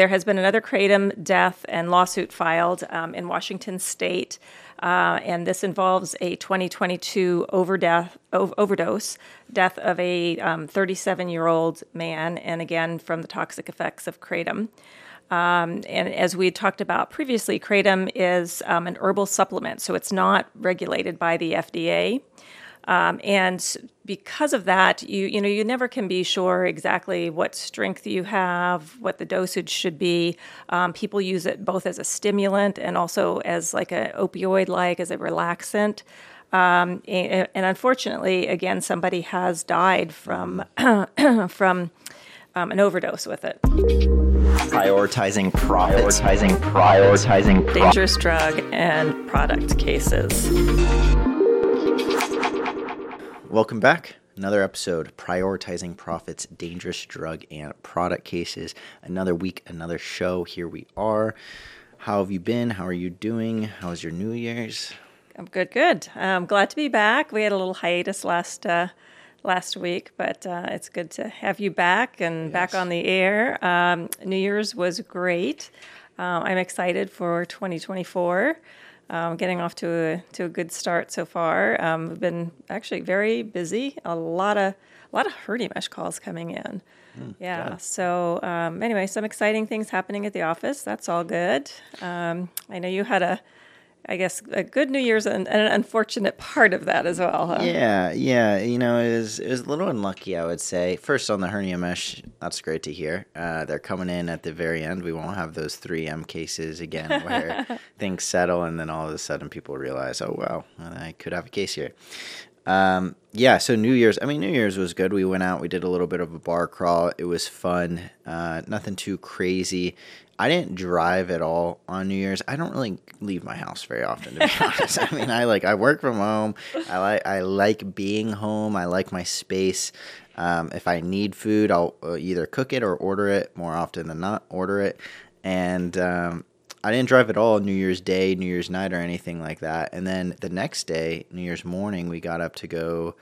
There has been another kratom death and lawsuit filed um, in Washington state. Uh, and this involves a 2022 overdeath, overdose death of a 37 um, year old man, and again from the toxic effects of kratom. Um, and as we talked about previously, kratom is um, an herbal supplement, so it's not regulated by the FDA. Um, and because of that, you you know you never can be sure exactly what strength you have, what the dosage should be. Um, people use it both as a stimulant and also as like a opioid, like as a relaxant. Um, and, and, unfortunately, again, somebody has died from from um, an overdose with it. Prioritizing profits, prioritizing, prioritizing dangerous drug and product cases. Welcome back. Another episode prioritizing profits, dangerous drug and product cases. Another week, another show. Here we are. How have you been? How are you doing? How was your New Year's? I'm good, good. I'm glad to be back. We had a little hiatus last uh, last week, but uh, it's good to have you back and yes. back on the air. Um, New Year's was great. Um, I'm excited for 2024 um, getting off to a to a good start so far. Um, we've been actually very busy. A lot of a lot of hernia mesh calls coming in. Mm, yeah. So um, anyway, some exciting things happening at the office. That's all good. Um, I know you had a I guess a good New Year's and, and, an unfortunate part of that as well. Huh? Yeah, yeah. You know, it was it was a little unlucky, I would say. First on the hernia mesh, that's great to hear. Uh, they're coming in at the very end. We won't have those three M cases again where things settle and then all of a sudden people realize, oh wow, I could have a case here. Um, yeah, so New Year's. I mean, New Year's was good. We went out. We did a little bit of a bar crawl. It was fun. Uh, nothing too crazy. I didn't drive at all on New Year's. I don't really leave my house very often, to be honest. I mean, I like I work from home. I like I like being home. I like my space. Um, if I need food, I'll uh, either cook it or order it. More often than not, order it. And um, I didn't drive at all New Year's Day, New Year's night, or anything like that. And then the next day, New Year's morning, we got up to go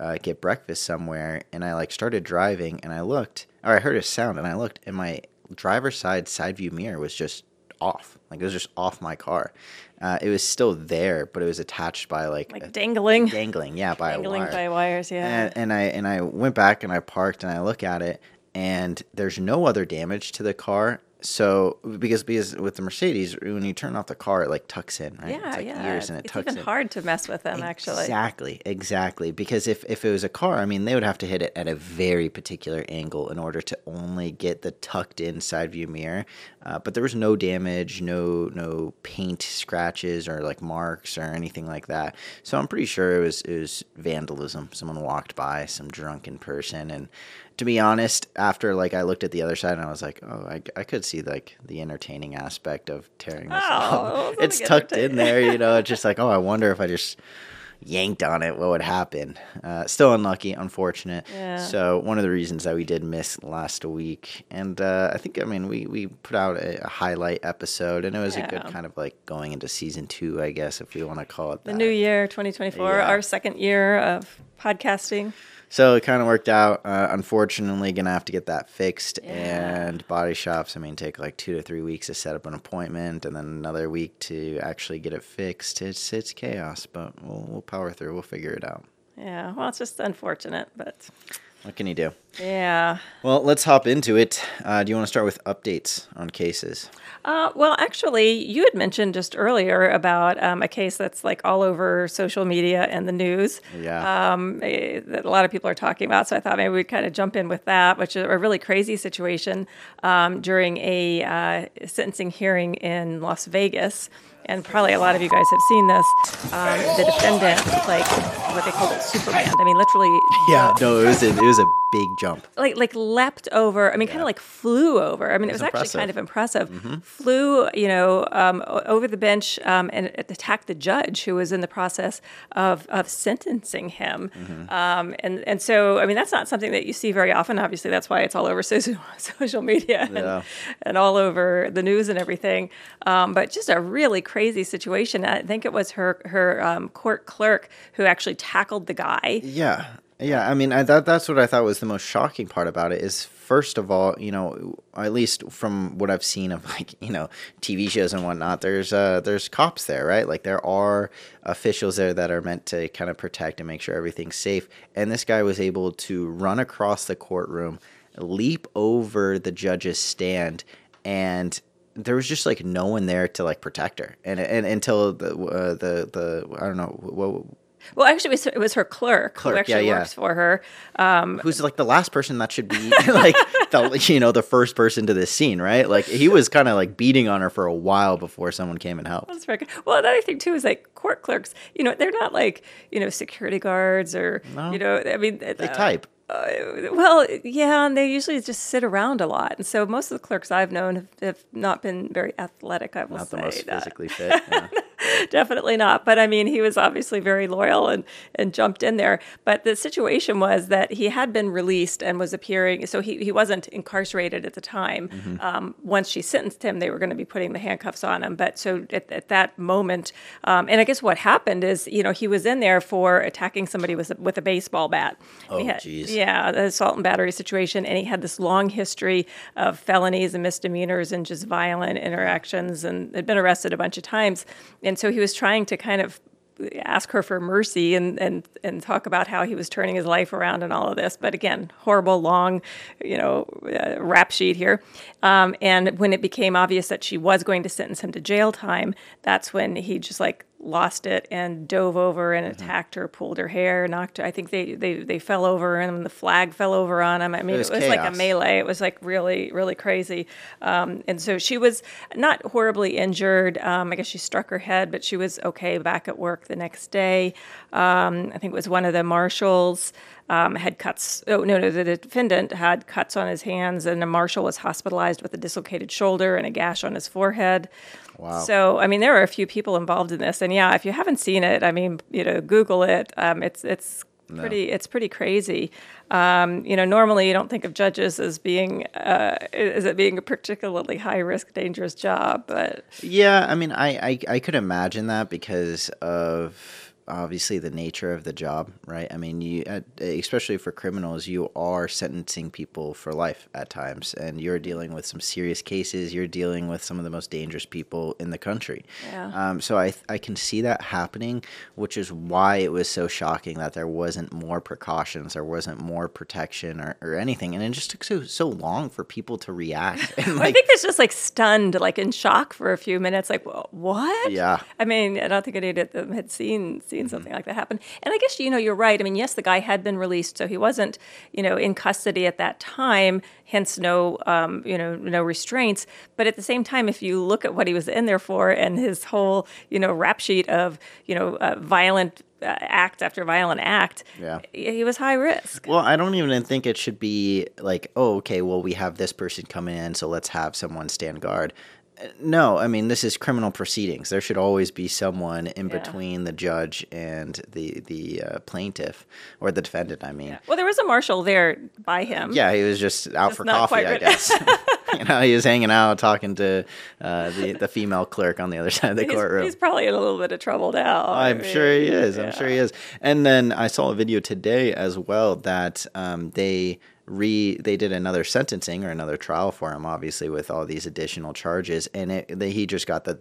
uh, get breakfast somewhere, and I like started driving, and I looked, or I heard a sound, and I looked, and my driver's side side view mirror was just off. Like it was just off my car. Uh, it was still there, but it was attached by like like a, dangling, dangling, yeah, by dangling by wires, yeah. And, and I and I went back and I parked and I look at it, and there's no other damage to the car so because because with the Mercedes, when you turn off the car, it like tucks in, right? Yeah, it's like yeah. Ears and it it's tucks even in. hard to mess with them, actually. Exactly, exactly. Because if if it was a car, I mean, they would have to hit it at a very particular angle in order to only get the tucked in side view mirror. Uh, but there was no damage, no no paint scratches or like marks or anything like that. So I'm pretty sure it was it was vandalism. Someone walked by, some drunken person, and to be honest, after like I looked at the other side and I was like, oh, I, I could see like the entertaining aspect of tearing this oh, off. It's tucked in there, you know. It's just like, oh, I wonder if I just yanked on it, what would happen? Uh, still unlucky, unfortunate. Yeah. So one of the reasons that we did miss last week, and uh, I think I mean we we put out a, a highlight episode, and it was yeah. a good kind of like going into season two, I guess, if we want to call it that. The new year, 2024, our second year of podcasting. So it kind of worked out. Uh, unfortunately, gonna have to get that fixed. Yeah. And body shops, I mean, take like two to three weeks to set up an appointment, and then another week to actually get it fixed. It's it's chaos, but we'll we'll power through. We'll figure it out. Yeah, well, it's just unfortunate, but what can you do? Yeah. Well, let's hop into it. Uh, do you want to start with updates on cases? Uh, well, actually, you had mentioned just earlier about um, a case that's like all over social media and the news. Yeah. Um, that a lot of people are talking about. So I thought maybe we'd kind of jump in with that, which is a really crazy situation um, during a uh, sentencing hearing in Las Vegas and probably a lot of you guys have seen this. Um, the defendant, like what they called it, Superman. I mean, literally. Yeah, no, it was a, it was a big jump. Like like leapt over. I mean, yeah. kind of like flew over. I mean, it was, it was actually kind of impressive. Mm-hmm. Flew, you know, um, over the bench um, and attacked the judge who was in the process of of sentencing him. Mm-hmm. Um, and and so, I mean, that's not something that you see very often. Obviously, that's why it's all over social social media and, yeah. and all over the news and everything. Um, but just a really crazy situation. I think it was her her um, court clerk who actually tackled the guy. Yeah, yeah. I mean, I, that that's what I thought was the most shocking part about it. Is first of all, you know, at least from what I've seen of like you know TV shows and whatnot, there's uh there's cops there, right? Like there are officials there that are meant to kind of protect and make sure everything's safe. And this guy was able to run across the courtroom, leap over the judge's stand, and there was just like no one there to like protect her, and and until the uh, the the I don't know what. Well, actually, it was, it was her clerk, Clerk, who actually yeah, yeah. works for her. Um, Who's like the last person that should be like the you know the first person to this scene, right? Like he was kind of like beating on her for a while before someone came and helped. That's good. Well, another thing too is like court clerks. You know, they're not like you know security guards or No. you know. I mean, They type. Uh, well, yeah, and they usually just sit around a lot, and so most of the clerks I've known have, have not been very athletic. I will Not say the most that. physically fit. Yeah. definitely not. But I mean, he was obviously very loyal and and jumped in there. But the situation was that he had been released and was appearing, so he he wasn't incarcerated at the time. Mm-hmm. Um, once she sentenced him, they were going to be putting the handcuffs on him. But so at, at that moment, um, and I guess what happened is, you know, he was in there for attacking somebody with a, with a baseball bat. Oh, geez. Yeah, the assault and battery situation, and he had this long history of felonies and misdemeanors and just violent interactions, and had been arrested a bunch of times, and so he was trying to kind of ask her for mercy and and and talk about how he was turning his life around and all of this. But again, horrible long, you know, uh, rap sheet here. Um, and when it became obvious that she was going to sentence him to jail time, that's when he just like lost it and dove over and Mm-hmm. attacked her, pulled her hair, knocked her. I think they they, they fell over and the flag fell over on him. I mean, it was was, like a melee. It was like really really crazy. Um, and so she was not horribly injured. Um, I guess she struck her head, but she was okay back at work the next day. Um, I think it was one of the marshals. Um, had cuts. Oh no, no, the defendant had cuts on his hands, and the marshal was hospitalized with a dislocated shoulder and a gash on his forehead. Wow. So, I mean, there are a few people involved in this, and yeah, if you haven't seen it, I mean, you know, Google it. Um, it's it's pretty it's pretty crazy. Um, you know, normally you don't think of judges as being uh, as it being a particularly high risk, dangerous job, but Yeah, I mean, I, I I could imagine that because of obviously the nature of the job, right? I mean, you especially for criminals, you are sentencing people for life at times, and you're dealing with some serious cases. You're dealing with some of the most dangerous people in the country. Yeah. Um, so I I can see that happening, which is why it was so shocking that there wasn't more precautions, there wasn't more protection or, or anything, and it just took so so long for people to react. And I like, think it's just like stunned, like in shock for a few minutes, like what? Yeah. I mean, I don't think any of them had seen seen Mm-hmm. something like that happen. And I guess you know you're right. I mean, yes, the guy had been released, so he wasn't you know in custody at that time. Hence, no um, you know no restraints. But at the same time, if you look at what he was in there for and his whole you know rap sheet of you know uh, violent. Uh, act after violent act, Yeah. he he was high risk. Well, I don't even think it should be like, oh, okay, well, we have this person come in, so let's have someone stand guard. No, I mean this is criminal proceedings. There should always be someone in Yeah. between the judge and the the uh, plaintiff or the defendant. I mean, Well, there was a marshal there by him. yeah, he was just out Just for coffee, I guess. you know, he was hanging out talking to uh, the the female clerk on the other side of the He's, courtroom. he's probably in a little bit of trouble now. I I'm mean, sure he is. I'm sure he is. And then I saw a video today as well that um, they re they did another sentencing or another trial for him, obviously with all these additional charges, and it, he just got the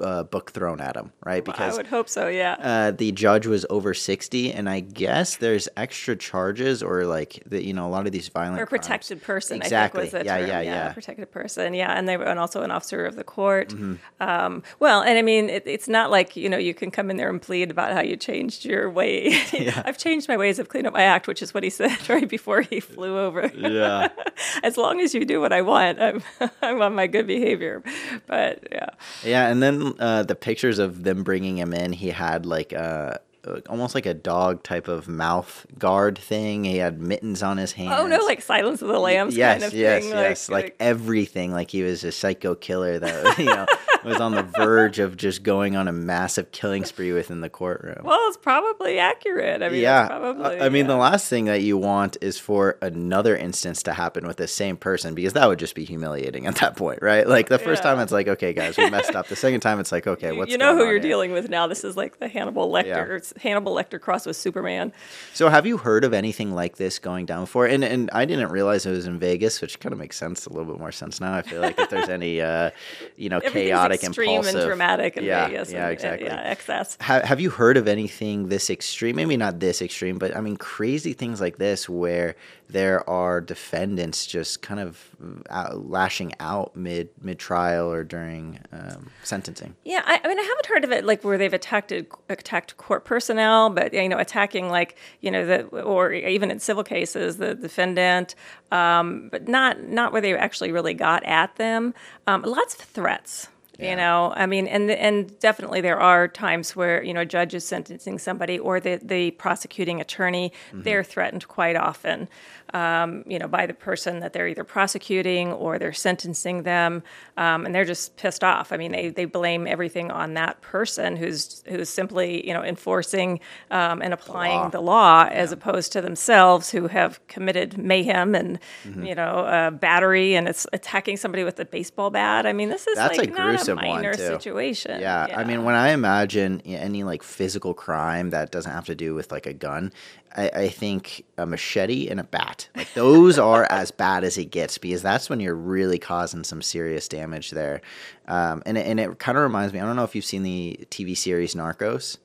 uh, book thrown at him, right? Because I would hope so. Yeah. uh, the judge was over 60 and i guess there's extra charges or like the, you know a lot of these violent or crimes- protected person. exactly I think was the yeah, term. yeah yeah protected person. Yeah, and they were and also an officer of the court. Mm-hmm. Um, well, and I mean, it, it's not like you know you can come in there and plead about how you changed your way. I've changed my ways of cleaning up my act, which is what he said right before he flew over. yeah as long as you do what I want, I'm I'm on my good behavior. But yeah. Yeah, and then uh, the pictures of them bringing him in, he had like a almost like a dog type of mouth guard thing. He had mittens on his hands. Oh no, like Silence of the Lambs yes, kind of yes, thing. yes, like, everything. Like he was a psycho killer that you know was on the verge of just going on a massive killing spree within the courtroom. Well, it's probably accurate. I mean, yeah, probably. I mean, yeah. the last thing that you want is for another instance to happen with the same person because that would just be humiliating at that point, right? Like the first Yeah. time, it's like, okay, guys, we messed up. The second time, it's like, okay, what's you know who you're here? dealing with now. This is like the Hannibal Lecter. Yeah. Hannibal Lecter cross with Superman. So, have you heard of anything like this going down before? And and I didn't realize it was in Vegas, which kind of makes sense, a little bit more sense now. I feel like if there's any, uh, you know, Everything's chaotic, extreme impulsive, and dramatic in yeah, Vegas. yeah, and, uh, exactly. yeah, excess. Ha- have you heard of anything this extreme? Maybe not this extreme, but I mean, crazy things like this where there are defendants just kind of out, lashing out mid mid trial or during um, sentencing. Yeah, I, I mean, I haven't heard of it like where they've attacked attacked court personnel, but you know, attacking like you know the or even in civil cases the defendant, um, but not not where they actually really got at them. Um, lots of threats. Yeah. You know, I mean, and and definitely there are times where you know a judge is sentencing somebody or the the prosecuting attorney they're threatened quite often, um, you know, by the person that they're either prosecuting or they're sentencing them, um, and they're just pissed off. I mean, they they blame everything on that person who's who's simply you know enforcing um, and applying law. the law as opposed to themselves who have committed mayhem and Mm-hmm. you know uh, battery and it's attacking somebody with a baseball bat. I mean, this is That's like a not gruesome a one, minor too. situation. Yeah, I mean, when I imagine any like physical crime that doesn't have to do with like a gun, I, I think a machete and a bat. Like those are as bad as it gets because that's when you're really causing some serious damage there. Um, and it, and it kind of reminds me. I don't know if you've seen the TV series Narcos.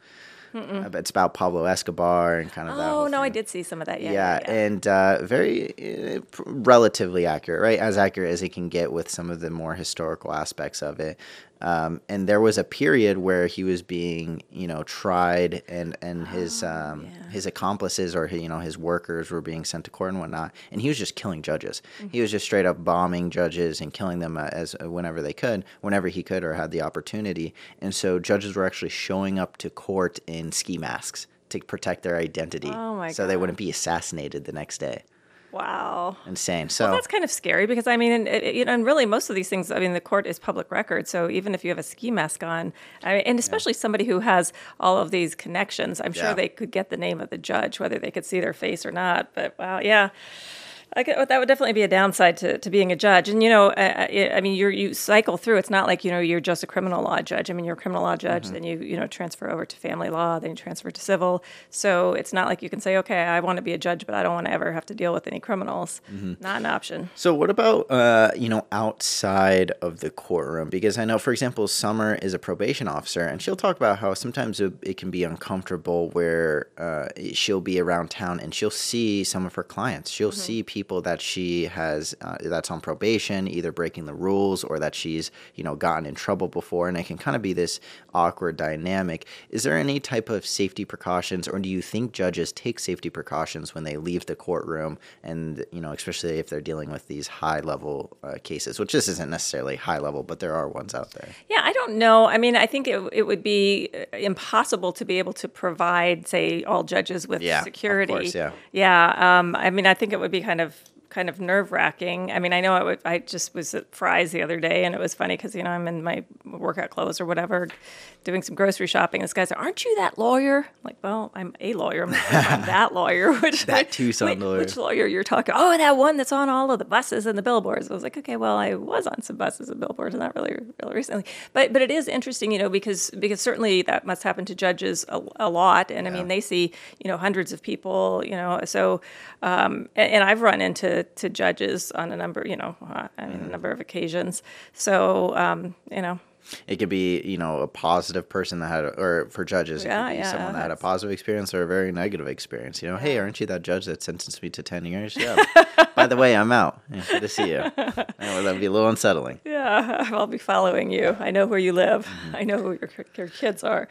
But It's about Pablo Escobar and kind of that. oh no, I did see some of that. Yeah, Yeah, yeah, yeah. and uh, very uh, relatively accurate, right? As accurate as it can get with some of the more historical aspects of it. Um, and there was a period where he was being, you know, tried, and and his um, his accomplices or you know his workers were being sent to court and whatnot, and he was just killing judges. He was just straight up bombing judges and killing them uh, as uh, whenever they could, whenever he could or had the opportunity. And so judges were actually showing up to court in ski masks to protect their identity, Oh my so they wouldn't be assassinated the next day. Wow. Insane. So Well, that's kind of scary because I mean, and, it- you know, and really most of these things. I mean, the court is public record, so even if you have a ski mask on, I mean, and especially somebody who has all of these connections, I'm sure Yeah. they could get the name of the judge, whether they could see their face or not. But wow, yeah. I could, that would definitely be a downside to, to being a judge. And, you know, I, I mean, you you cycle through. It's not like, you know, you're just a criminal law judge. I mean, you're a criminal law judge, Mm-hmm. then you, you know, transfer over to family law, then you transfer to civil. So it's not like you can say, okay, I want to be a judge, but I don't want to ever have to deal with any criminals. Mm-hmm. Not an option. So what about uh, you know outside of the courtroom? Because I know, for example, Summer is a probation officer, and she'll talk about how sometimes it, can be uncomfortable where uh, she'll be around town and she'll see some of her clients. She'll see people that she has uh, that's on probation, either breaking the rules or that she's you know gotten in trouble before, and it can kind of be this awkward dynamic. Is there any type of safety precautions, or do you think judges take safety precautions when they leave the courtroom, and you know, especially if they're dealing with these high level uh, cases, which this isn't necessarily high level, but there are ones out there. Yeah, I don't know. I mean, I think it, it would be uh, impossible to be able to provide, say, all judges with Yeah, of security. course, yeah. Yeah. Um, I mean, I think it would be kind of kind of nerve wracking. I mean, I know it would, I just was at Fry's the other day, and it was funny because you know I'm in my workout clothes or whatever, doing some grocery shopping. This guy said, "Aren't you that lawyer?" I'm like, well, I'm a lawyer. I'm, not I'm that lawyer. Which That Tucson wait, lawyer. Which lawyer you're talking? Oh, that one that's on all of the buses and the billboards. I was like, okay, well, I was on some buses and billboards, not really, really recently. But but it is interesting, you know, because because certainly that must happen to judges a, a lot, and I mean they see you know hundreds of people, you know, so um, and, and I've run into to judges on a number, you know, I mean a Mm-hmm. number of occasions. So um, you know, It could be, you know, a positive person that had, or for judges, it Yeah, could be yeah, someone that had a positive experience or a very negative experience. You know, hey, aren't you that judge that sentenced me to 10 years? Yeah. By the way, I'm out. Yeah, good to see you. That would be a little unsettling. Yeah, I'll be following you. I know where you live. Mm-hmm. I know who your, your kids are.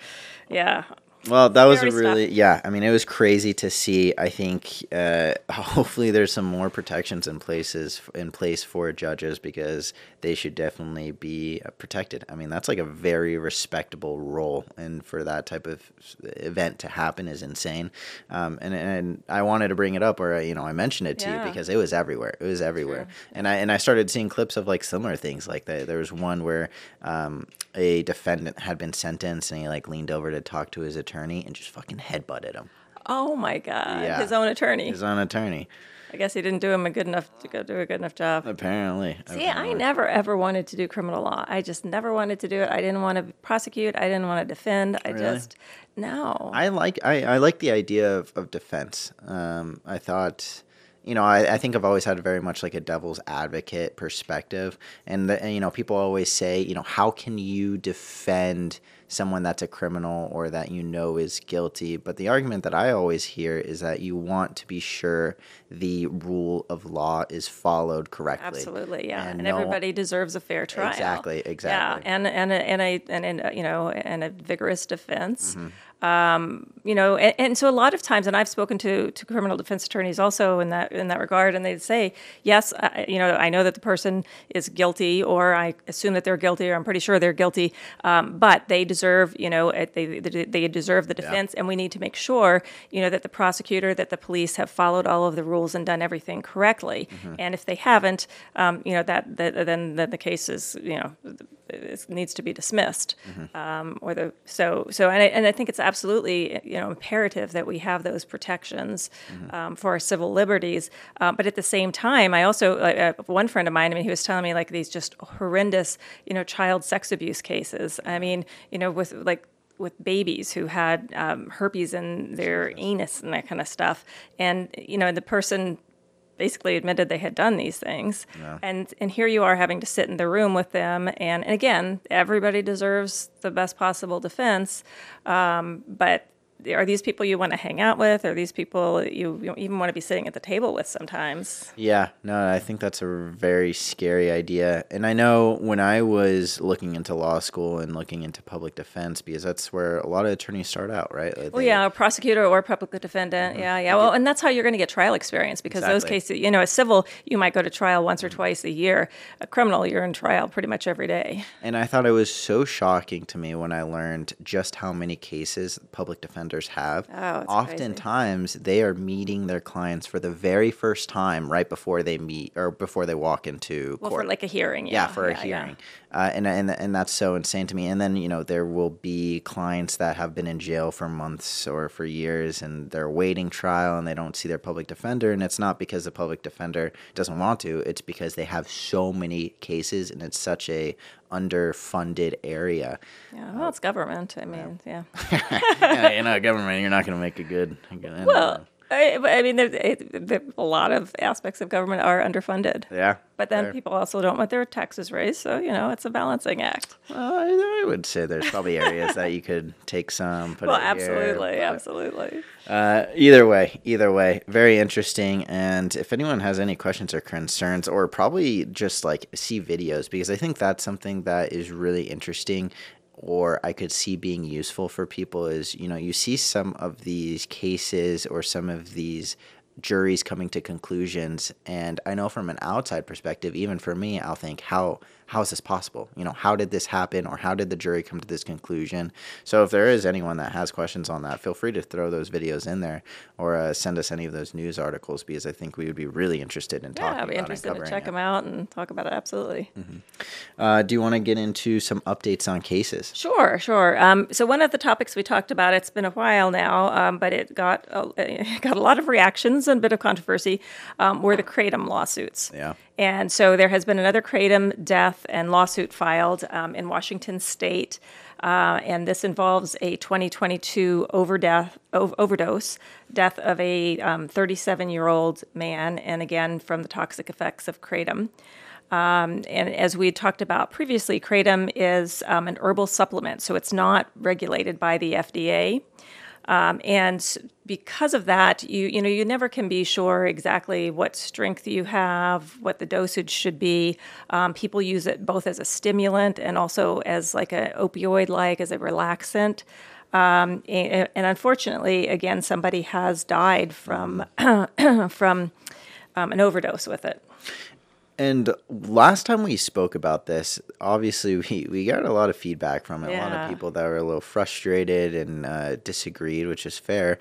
Yeah. Well, that was really stuff. yeah. I mean, it was crazy to see. I think uh, hopefully there's some more protections in places in place for judges because they should definitely be uh, protected. I mean, that's like a very respectable role, and for that type of event to happen is insane. Um, and and I wanted to bring it up, or you know, I mentioned it to Yeah. you because it was everywhere. It was everywhere, and I and I started seeing clips of like similar things. Like that, there was one where um, a defendant had been sentenced, and he like leaned over to talk to his attorney and just fucking headbutted him. Oh my God, Yeah. his own attorney. His own attorney, I guess he didn't do him a good enough to go do a good enough job. apparently. See, I never ever wanted to do criminal law. I just never wanted to do it. I didn't want to prosecute. I didn't want to defend. I Really? just no. I like I, I like the idea of, of defense. Um, I thought, you know, I, I think I've always had very much like a devil's advocate perspective, and, the, and you know, people always say, you know, how can you defend someone that's a criminal or that you know is guilty? But the argument that I always hear is that you want to be sure the rule of law is followed correctly. Absolutely, yeah. And And, no- everybody deserves a fair trial. Exactly, exactly. Yeah, and and and a and, and uh, you know and a vigorous defense. Mm-hmm. Um, you know, and, and so a lot of times, and I've spoken to to criminal defense attorneys also in that in that regard, and they'd say, yes, I, you know, I know that the person is guilty, or I assume that they're guilty, or I'm pretty sure they're guilty, um, but they deserve, you know, they they they deserve the defense, and we need to make sure, you know, that the prosecutor, that the police have followed all of the rules and done everything correctly, and if they haven't, um, you know, that, that then then the case is, you know, it needs to be dismissed, um, or the so so and I, and I think it's absolutely you know imperative that we have those protections um, for our civil liberties. Uh, but at the same time, I also uh, one friend of mine, I mean, he was telling me like these just horrendous you know child sex abuse cases. I mean, you know, with like with babies who had um, herpes in their anus and that kind of stuff, and you know the person basically admitted they had done these things. And and here you are having to sit in the room with them. And, and again, everybody deserves the best possible defense. Um, but are these people you want to hang out with? Are these people you, you even want to be sitting at the table with sometimes? Yeah, no, I think that's a very scary idea. And I know when I was looking into law school and looking into public defense, because that's where a lot of attorneys start out, right? Like Well, they- yeah, a prosecutor or public defendant. Mm-hmm. Yeah, yeah. Well, and that's how you're going to get trial experience because those cases, you know, a civil, you might go to trial once or mm-hmm. twice a year. A criminal, you're in trial pretty much every day. And I thought it was so shocking to me when I learned just how many cases public defenders have. Oh, it's crazy. Oftentimes, they are meeting their clients for the very first time right before they meet or before they walk into Well, court. for like a hearing. yeah, Yeah, for a yeah. Uh, and, and and that's so insane to me. And then you know there will be clients that have been in jail for months or for years, and they're waiting trial, and they don't see their public defender. And it's not because the public defender doesn't want to; it's because they have so many cases, and it's such a underfunded area. Yeah, well, it's government. I mean, yeah. yeah, you know, government, you're not going to make a good. A good Well, I, I mean, there, it, there, a lot of aspects of government are underfunded. yeah. But then fair. people also don't want their taxes raised, so you know it's a balancing act. Well, I, I would say there's probably areas that you could take some. Put Well, it here, absolutely, but- absolutely. Uh, either way, either way, very interesting. And if anyone has any questions or concerns, or probably just like see videos, because I think that's something that is really interesting, or I could see being useful for people is you know you see some of these cases or some of these juries coming to conclusions. And i know from an outside perspective even for me i'll think how how is this possible you know how did this happen or how did the jury come to this conclusion so if there is anyone that has questions on that feel free to throw those videos in there or uh, send us any of those news articles because i think we would be really interested in talking about it. Yeah, I'd be interested to check it. them out and talk about it. Absolutely. Uh, do you want to get into some updates on cases Sure, sure. Um, so one of the topics we talked about, it's been a while now, um, but it got a, it got a lot of reactions and a bit of controversy, um, were the Kratom lawsuits. Yeah. And so there has been another Kratom death and lawsuit filed um, in Washington State, uh, and this involves a 2022 overdeath, ov- overdose death of a 37 year old man, and again from the toxic effects of Kratom. Um, and as we talked about previously, kratom is um, an herbal supplement, so it's not regulated by the FDA. Um, and because of that, you you know you never can be sure exactly what strength you have, what the dosage should be. Um, people use it both as a stimulant and also as like an opioid, like as a relaxant. Um, and, and unfortunately, again, somebody has died from from um, an overdose with it. And last time we spoke about this, obviously we, we got a lot of feedback from it. A lot of people that were a little frustrated and uh, disagreed, which is fair.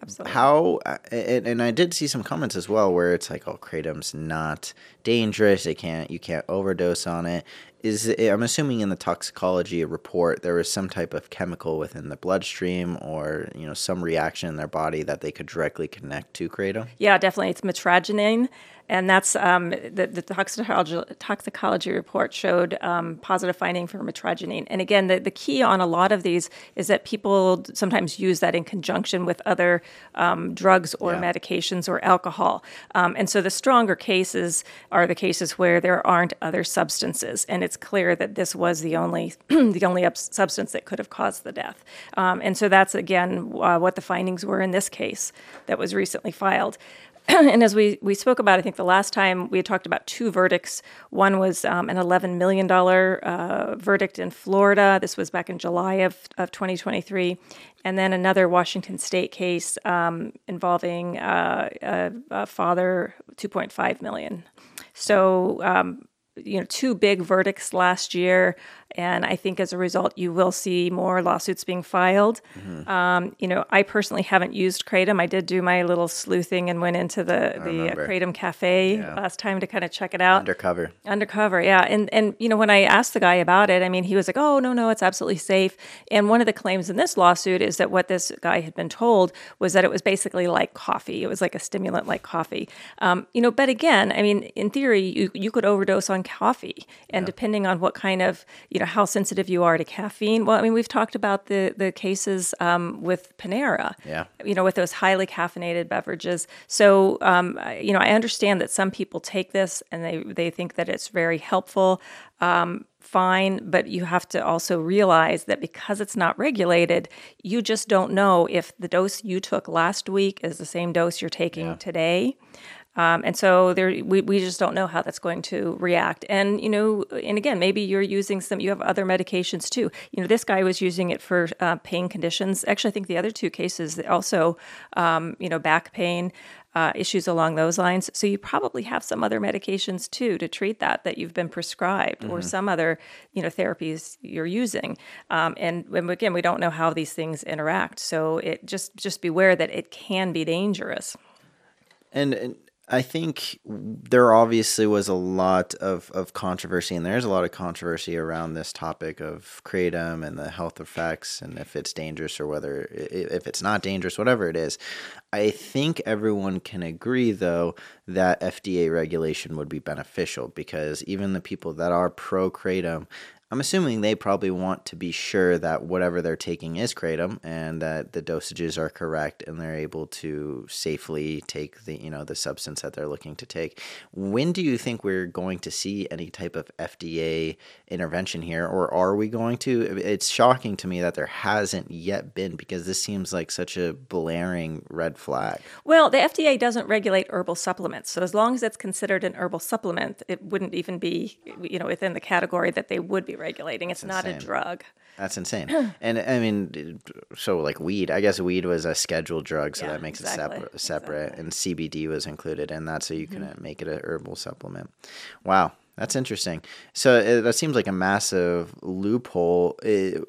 Absolutely. How uh, and, and I did see some comments as well where it's like, oh, kratom's not dangerous. It can't you can't overdose on it. Is it, I'm assuming in the toxicology report there was some type of chemical within the bloodstream or you know some reaction in their body that they could directly connect to kratom. Yeah, definitely. It's mitragynine, and that's um, the, the toxicology, toxicology report showed um, positive finding for mitragynine. And again, the, the key on a lot of these is that people sometimes use that in conjunction with other um, drugs or Yeah. medications or alcohol. Um, and so the stronger cases are the cases where there aren't other substances, and it's clear that this was the only the only substance that could have caused the death. Um, and so that's again uh, what the findings were in this case that was recently filed. and as we, we spoke about, I think the last time we had talked about two verdicts. One was um, an $11 million uh, verdict in Florida. This was back in July of, of 2023. And then another Washington state case um, involving uh, a, a father, 2.5 million. So, um, you know, two big verdicts last year. And I think as a result, you will see more lawsuits being filed. Um, you know, I personally haven't used Kratom. I did do my little sleuthing and went into the, the uh, remember. Kratom Cafe Yeah. last time to kind of check it out. Undercover. Undercover, yeah. And and you know, when I asked the guy about it, I mean, he was like, "Oh, no, no, it's absolutely safe." And one of the claims in this lawsuit is that what this guy had been told was that it was basically like coffee. It was like a stimulant like coffee. Um, you know, but again, I mean, in theory, you you could overdose on coffee, and depending on what kind of you know how sensitive you are to caffeine. Well, I mean, we've talked about the the cases um, with Panera Yeah. you know, with those highly caffeinated beverages. So, um, you know, I understand that some people take this and they they think that it's very helpful. Um, fine, but you have to also realize that because it's not regulated, you just don't know if the dose you took last week is the same dose you're taking today. Um, and so there, we, we just don't know how that's going to react. And, you know, and again, maybe you're using some, you have other medications too. You know, this guy was using it for uh, pain conditions. Actually, I think the other two cases also, um, you know, back pain. Uh, issues along those lines. So you probably have some other medications too to treat that that you've been prescribed, or some other you know therapies you're using. Um, and, and again, we don't know how these things interact. So it just just beware that it can be dangerous. And, and I think there obviously was a lot of, of controversy, and there's a lot of controversy around this topic of kratom and the health effects, and if it's dangerous or whether if it's not dangerous, whatever it is. I think everyone can agree, though, that FDA regulation would be beneficial because even the people that are pro kratom. I'm assuming they probably want to be sure that whatever they're taking is kratom and that the dosages are correct and they're able to safely take the you know the substance that they're looking to take. When do you think we're going to see any type of FDA intervention here or are we going to it's shocking to me that there hasn't yet been because this seems like such a blaring red flag. Well, the FDA doesn't regulate herbal supplements, so as long as it's considered an herbal supplement, it wouldn't even be, you know, within the category that they would be regulating. It's not a drug. That's insane. and I mean, so like weed, I guess weed was a scheduled drug, so Yeah, that makes exactly, it separate. Separate, and CBD was included in that, so you Mm-hmm. can make it a herbal supplement. Wow, that's interesting. So uh, that seems like a massive loophole. Uh,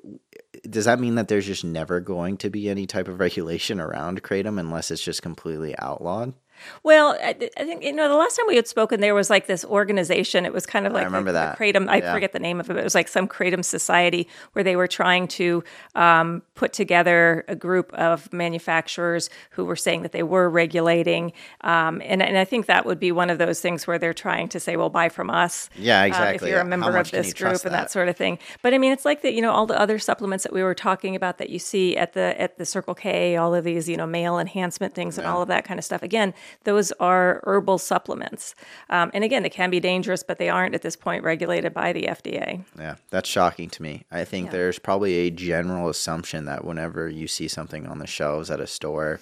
does that mean that there's just never going to be any type of regulation around kratom unless it's just completely outlawed? Well, I, I think you know the last time we had spoken, there was like this organization. It was kind of like I remember the, that. kratom. I Yeah. forget the name of it. But it was like some kratom society where they were trying to um, put together a group of manufacturers who were saying that they were regulating. Um, and and I think that would be one of those things where they're trying to say, well, buy from us. Yeah, um, exactly. if you're a member of this group and that? that sort of thing. But I mean, it's like that. You know, all the other supplements that we were talking about that you see at the at the Circle K, all of these, you know, male enhancement things and all of that kind of stuff. Again, those are herbal supplements, um, and again, they can be dangerous, but they aren't at this point regulated by the FDA. Yeah, that's shocking to me. I think there's probably a general assumption that whenever you see something on the shelves at a store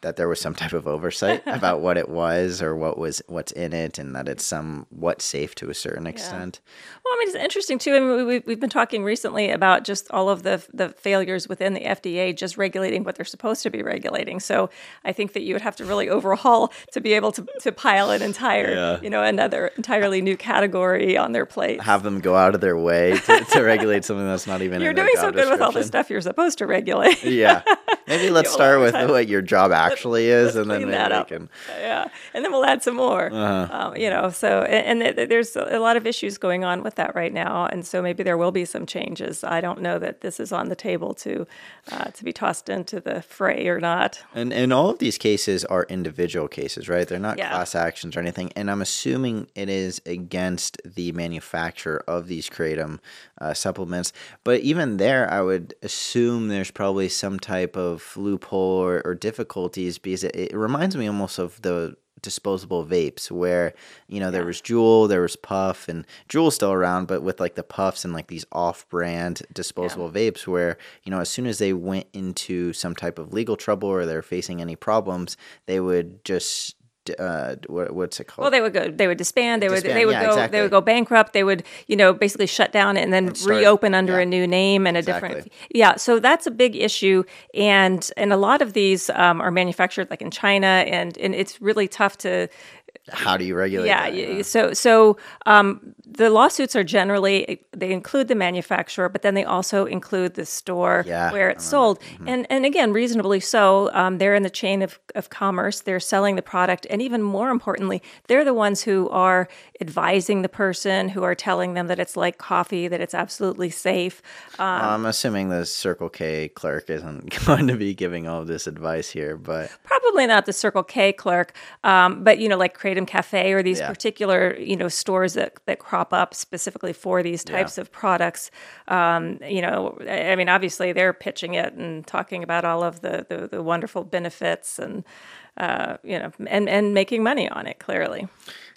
that there was some type of oversight about what it was or what was what's in it, and that it's somewhat safe to a certain extent. Well, I mean, it's interesting too. I mean, we, we've been talking recently about just all of the the failures within the FDA, just regulating what they're supposed to be regulating. So I think that you would have to really overhaul to be able to to pile an entire, Yeah. you know, another entirely new category on their plate. Have them go out of their way to, to regulate something that's not even. You're in their doing so good with all the stuff you're supposed to regulate. Yeah, maybe let's start with what your job actually is, and then maybe we can. yeah, and then we'll add some more. Uh-huh. Um, you know, so and, and th- there's a lot of issues going on with that right now, and so maybe there will be some changes. I don't know that this is on the table to uh, to be tossed into the fray or not. And and all of these cases are individual cases, right? They're not Yeah. class actions or anything. And I'm assuming it is against the manufacturer of these kratom uh, supplements. But even there, I would assume there's probably some type of loophole or, or difficulties because it, it reminds me almost of the disposable vapes where you know there was Juul, there was Puff, and Juul's still around, but with like the Puffs and like these off-brand disposable vapes, where you know as soon as they went into some type of legal trouble or they're facing any problems, they would just uh, what, what's it called? Well, they would go. They would disband. They would. They would yeah, go. exactly. They would go bankrupt. They would, you know, basically shut down and then start- reopen under yeah. a new name and a different. Yeah. So that's a big issue, and and a lot of these um, are manufactured like in China, and and it's really tough to How do you regulate? yeah, that? y- so so um, the lawsuits are generally they include the manufacturer, but then they also include the store Yeah, where it's sold, and and again, reasonably so. Um, they're in the chain of, of commerce. They're selling the product, and even more importantly, they're the ones who are advising the person, who are telling them that it's like coffee, that it's absolutely safe. Um, I'm assuming the Circle K clerk isn't going to be giving all this advice here, but probably not the Circle K clerk, um, but you know, like Kratom Cafe or these Yeah. particular you know stores that that crop up specifically for these types of products. Um, you know, I mean, obviously they're pitching it and talking about all of the the, the wonderful benefits and uh, you know, and and making money on it clearly.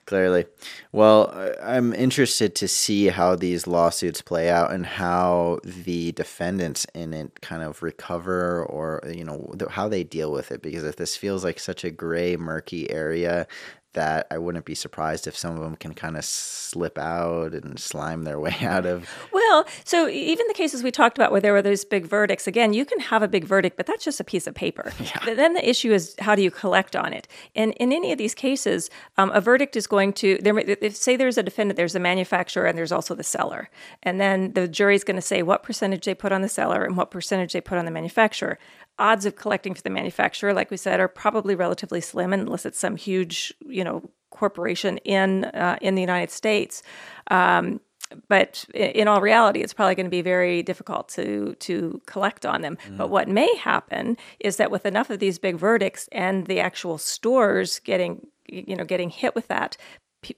Clearly. Well, I'm interested to see how these lawsuits play out and how the defendants in it kind of recover or, you know, how they deal with it. Because if this feels like such a gray, murky area, that I wouldn't be surprised if some of them can kind of slip out and slime their way out of. Well, so even the cases we talked about where there were those big verdicts, again, you can have a big verdict, but that's just a piece of paper. Th- Then the issue is how do you collect on it? And in any of these cases, um, a verdict is going to there. If say there's a defendant, there's a manufacturer, and there's also the seller, and then the jury's going to say what percentage they put on the seller and what percentage they put on the manufacturer. Odds of collecting for the manufacturer, like we said, are probably relatively slim unless it's some huge, you know, corporation in uh, in the United States. Um, but in all reality, it's probably going to be very difficult to to collect on them. But what may happen is that with enough of these big verdicts and the actual stores getting you know getting hit with that.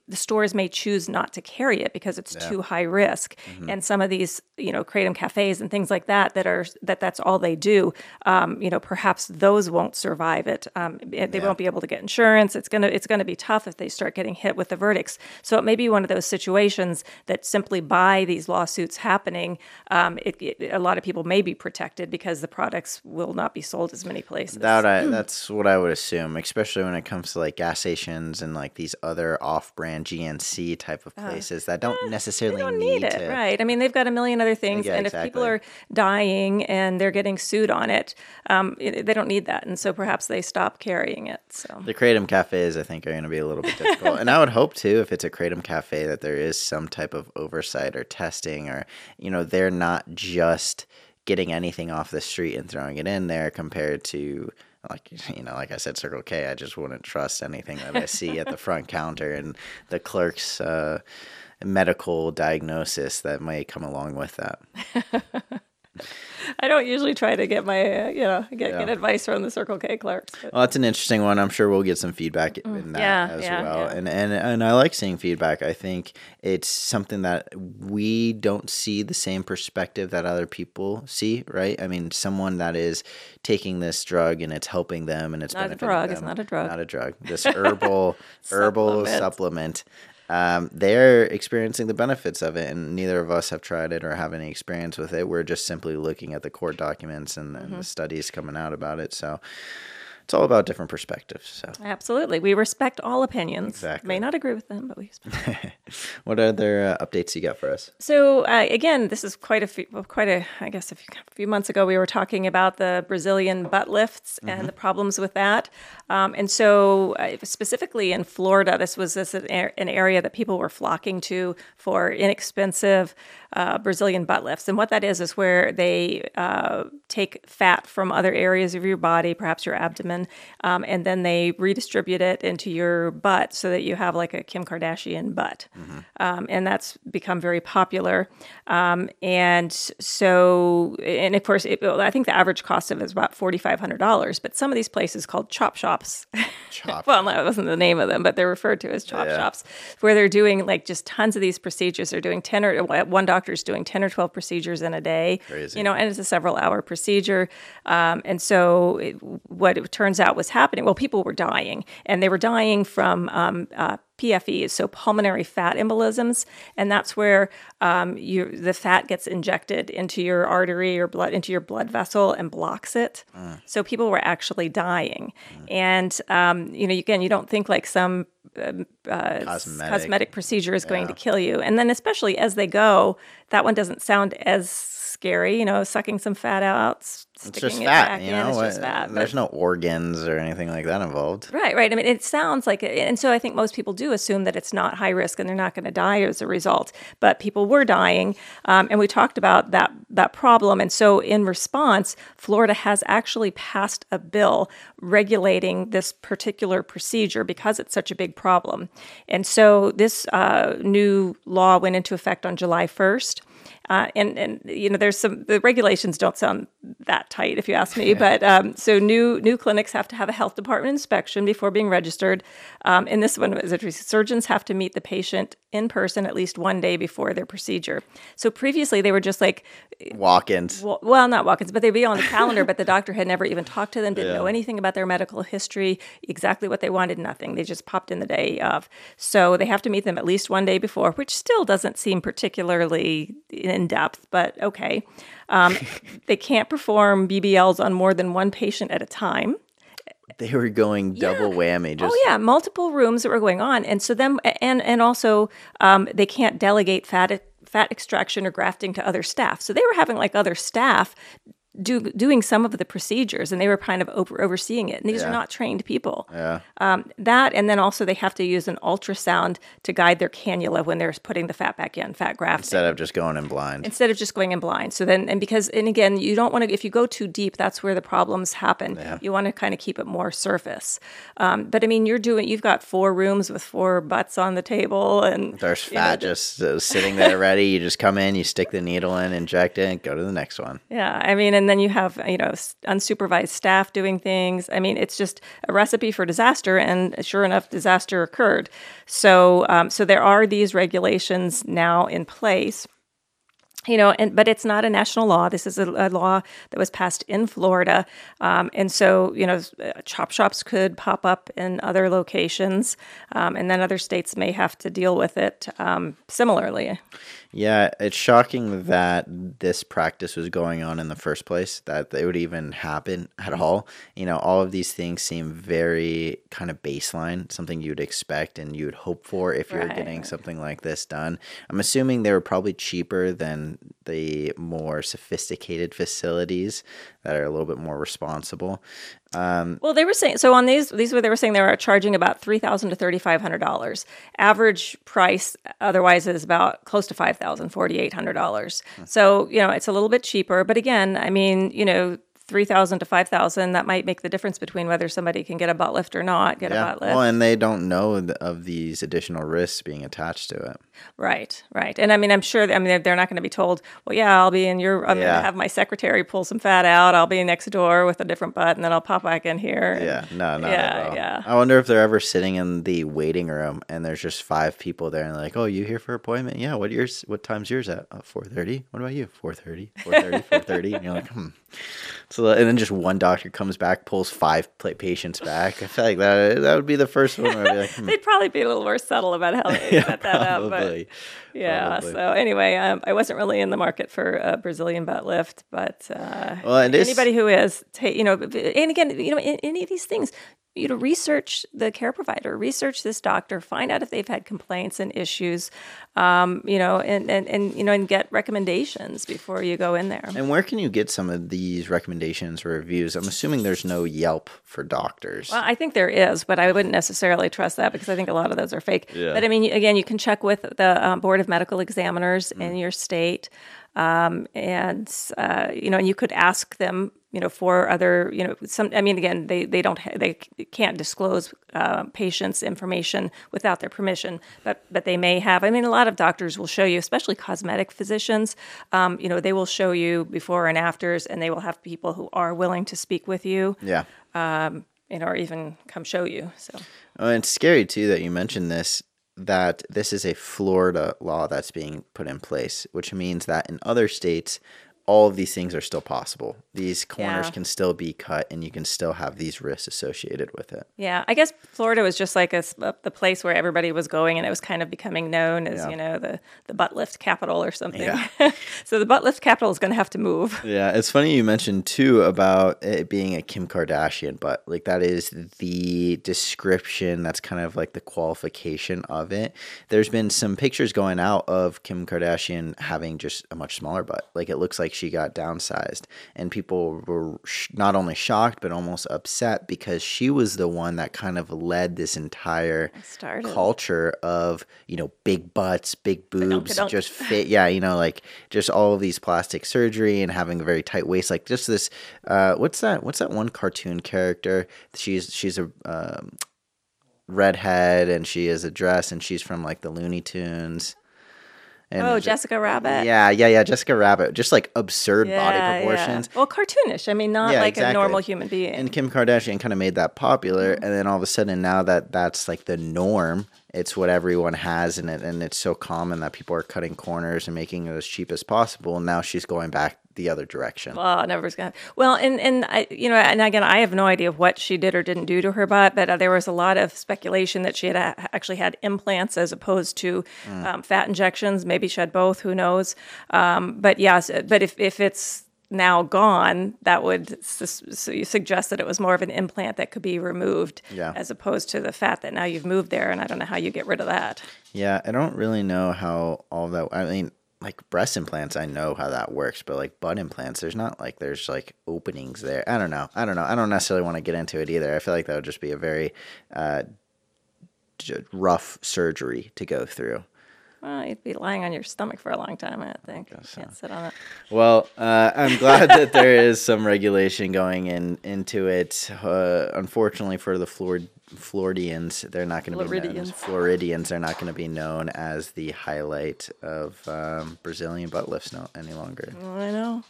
The stores may choose not to carry it because it's too high risk, and some of these, you know, kratom cafes and things like that that are that that's all they do. Um, you know, perhaps those won't survive it. Um, they won't be able to get insurance. It's gonna it's gonna be tough if they start getting hit with the verdicts. So it may be one of those situations that simply by these lawsuits happening, um, it, it, a lot of people may be protected because the products will not be sold as many places. That I, that's what I would assume, especially when it comes to like gas stations and like these other off-brand GNC type of places that don't necessarily Uh, eh, don't need, it, to. right? I mean, they've got a million other things, Yeah, and if people are dying and they're getting sued on it, um, it, they don't need that, and so perhaps they stop carrying it. So The kratom cafes, I think, are going to be a little bit difficult, and I would hope too, if it's a kratom cafe, that there is some type of oversight or testing, or you know, they're not just getting anything off the street and throwing it in there compared to. Like you know, like I said, Circle K. I just wouldn't trust anything that I see at the front counter and the clerk's uh, medical diagnosis that may come along with that. I don't usually try to get my uh, you know get, get advice from the Circle K clerks. but- Well, that's an interesting one. I'm sure we'll get some feedback in that Mm, yeah, as yeah, well. yeah. And, and and I like seeing feedback. I think it's something that we don't see the same perspective that other people see, right? I mean, someone that is taking this drug and it's helping them and it's Not a drug, it's not a drug. Not a drug. This herbal herbal Supplement. supplement. Um, they're experiencing the benefits of it, and neither of us have tried it or have any experience with it. We're just simply looking at the court documents and, and Mm-hmm. the studies coming out about it. So, it's all about different perspectives. So, Absolutely. We respect all opinions. Exactly. May not agree with them, but we respect what other uh, updates you got for us? So uh, again, this is quite a few, well, quite a, I guess a few, a few months ago, we were talking about the Brazilian butt lifts and the problems with that. Um, and so uh, specifically in Florida, this was this an, an area that people were flocking to for inexpensive uh, Brazilian butt lifts. And what that is is where they uh, take fat from other areas of your body, perhaps your abdomen, um, and then they redistribute it into your butt so that you have like a Kim Kardashian butt. Um, and that's become very popular. Um, and so, and of course, it, I think the average cost of it is about $4,500. But some of these places called chop shops, Chop well, that wasn't the name of them, but they're referred to as chop Yeah. shops, where they're doing like just tons of these procedures. They're doing 10 or one doctor's doing 10 or 12 procedures in a day, Crazy. you know, and it's a several hour procedure. Um, and so it, what it turns out was happening, well, people were dying and they were dying from um, uh, PFEs, so pulmonary fat embolisms, and that's where um, you, the fat gets injected into your artery or blood into your blood vessel and blocks it. So people were actually dying, and um, you know, again, you don't think like some um, uh, Cosmetic. cosmetic procedure is going to kill you, and then especially as they go, that one doesn't sound as scary. You know, sucking some fat out, s- It's sticking just it fat, back you in. It's just fat. but- There's no organs or anything like that involved. Right, right. I mean, it sounds like, and so I think most people do assume that it's not high risk and they're not going to die as a result. But people were dying, um, and we talked about that that problem. And so, in response, Florida has actually passed a bill regulating this particular procedure because it's such a big problem. And so, this uh, new law went into effect on July first. Uh, and and you know there's some the regulations don't sound that tight if you ask me but um, so new new clinics have to have a health department inspection before being registered. Um, and this one is that surgeons have to meet the patient in person at least one day before their procedure. So previously they were just like Walk-ins. well, well not walk-ins but they'd be on the calendar but the doctor had never even talked to them didn't know anything about their medical history exactly what they wanted nothing. They just popped in the day of. So they have to meet them at least one day before which still doesn't seem particularly in depth but okay um, they can't perform bbls on more than one patient at a time They were going double whammy. Just oh yeah, multiple rooms that were going on, and so them and and also um, they can't delegate fat fat extraction or grafting to other staff. So they were having like other staff do, doing some of the procedures, and they were kind of over, overseeing it. And these Yeah. are not trained people. Yeah. Um, that and then also they have to use an ultrasound to guide their cannula when they're putting the fat back in, fat grafting instead of just going in blind. instead of just going in blind. So then, and because, and again, you don't want to, if you go too deep, that's where the problems happen. Yeah. You want to kind of keep it more surface. Um, but I mean, you're doing, you've got four rooms with four butts on the table and There's you know, fat just uh, sitting there ready. You just come in, you stick the needle in, inject it, and go to the next one. Yeah, I mean, and then you have you know unsupervised staff doing things. I mean, it's just a recipe for disaster, and sure enough, disaster occurred. So, um, so there are these regulations now in place. You know, and but it's not a national law. This is a, a law that was passed in Florida, um, and so you know, uh, chop shops could pop up in other locations, um, and then other states may have to deal with it um, similarly. Yeah, it's shocking that this practice was going on in the first place, that it would even happen at all. You know, all of these things seem very kind of baseline, something you'd expect and you'd hope for if you're Right, getting something like this done. I'm assuming they were probably cheaper than the more sophisticated facilities that are a little bit more responsible. Um, well, they were saying so on these these were they were saying they were charging about three thousand to thirty five hundred dollars. Average price otherwise is about close to five thousand, forty eight hundred dollars. Hmm. So you know it's a little bit cheaper, but again, I mean you know. 3000 to 5000 that might make the difference between whether somebody can get a butt lift or not get a Yeah. butt lift Well, and they don't know of these additional risks being attached to it. right right and i mean i'm sure i mean they're- not going to be told well yeah i'll be in your i'm going to have my secretary pull some fat out i'll be next door with a different butt and then i'll pop back in here and- Yeah, no, no Yeah, yeah. I wonder if they're ever sitting in the waiting room and there's just five people there and they're like, "Oh, you here for appointment? Yeah. What yours? What time's yours at? Uh, Four thirty. What about you? Four thirty. Four thirty. Four thirty. And you're like, hmm. So and then just one doctor comes back, pulls five patients back. I feel like that that would be the first one. Where I'd be like, hmm, They'd probably be a little more subtle about how they set that up. But probably. Yeah. probably. So anyway, um, I wasn't really in the market for a Brazilian butt lift, but uh, Well, is- anybody who is, ta- you know, and again, you know, in, any of these things. You know, research the care provider, research this doctor, find out if they've had complaints and issues, um, you know, and, and, and you know, and get recommendations before you go in there. And where can you get some of these recommendations or reviews? I'm assuming there's no Yelp for doctors. Well, I think there is, but I wouldn't necessarily trust that because I think a lot of those are fake. Yeah. But I mean, again, you can check with the um, Board of Medical Examiners in your state, um, and uh, you know, and you could ask them, you know, for other, you know, some. I mean, again, they they don't ha- they can't disclose uh, patients' information without their permission, but but they may have. I mean, a lot of doctors will show you, especially cosmetic physicians. Um, you know, they will show you before and afters, and they will have people who are willing to speak with you yeah. you know, or even come show you. So Oh, and it's scary too that you mentioned this that this is a Florida law that's being put in place, which means that in other states all of these things are still possible. These corners Yeah. can still be cut and you can still have these risks associated with it. yeah, I guess Florida was just like a, the place where everybody was going, and it was kind of becoming known as Yeah. you know the the butt lift capital or something. Yeah. so the butt lift capital is going to have to move. Yeah, it's funny you mentioned too about it being a Kim Kardashian, but like that is the description. That's kind of like the qualification of it. There's been some pictures going out of Kim Kardashian having just a much smaller butt. Like it looks like she got downsized, and people were sh- not only shocked but almost upset because she was the one that kind of led this entire culture of you know big butts, big boobs, Ka-dunk. just fit. Yeah, you know, like just all of these plastic surgery and having a very tight waist. Like just this. Uh, what's that? What's that one cartoon character? She's she's a um, redhead and she is a dress and she's from like the Looney Tunes. And Oh, Jessica Rabbit. Yeah, yeah, yeah. Jessica Rabbit. Just like absurd Yeah, body yeah. proportions. Well, cartoonish. I mean, not Yeah, like a normal human being. And Kim Kardashian kind of made that popular, Mm-hmm. and then all of a sudden now that that's like the norm, it's what everyone has in it, and it's so common that people are cutting corners and making it as cheap as possible. And now she's going back the other direction. Oh, never's gonna. Well, and and I, you know, and again, I have no idea what she did or didn't do to her butt, but uh, there was a lot of speculation that she had uh, actually had implants as opposed to um, fat injections. Maybe she had both. Who knows? Um, but yes, but if if it's now gone, that would su- su- suggest that it was more of an implant that could be removed, Yeah. as opposed to the fat that now you've moved there, and I don't know how you get rid of that. Yeah, I don't really know how all that. I mean, like breast implants, I know how that works, but like butt implants, there's not like there's like openings there. I don't know. I don't know. I don't necessarily want to get into it either. I feel like that would just be a very uh, rough surgery to go through. Well, you'd be lying on your stomach for a long time, I think. You can't sit on it. Well, uh, I'm glad that there is some regulation going in into it. Uh, unfortunately for the Flor- Floridians, they're not going to be known as Floridians. They're not going to be known as the highlight of um, Brazilian butt lifts no, any longer. I know.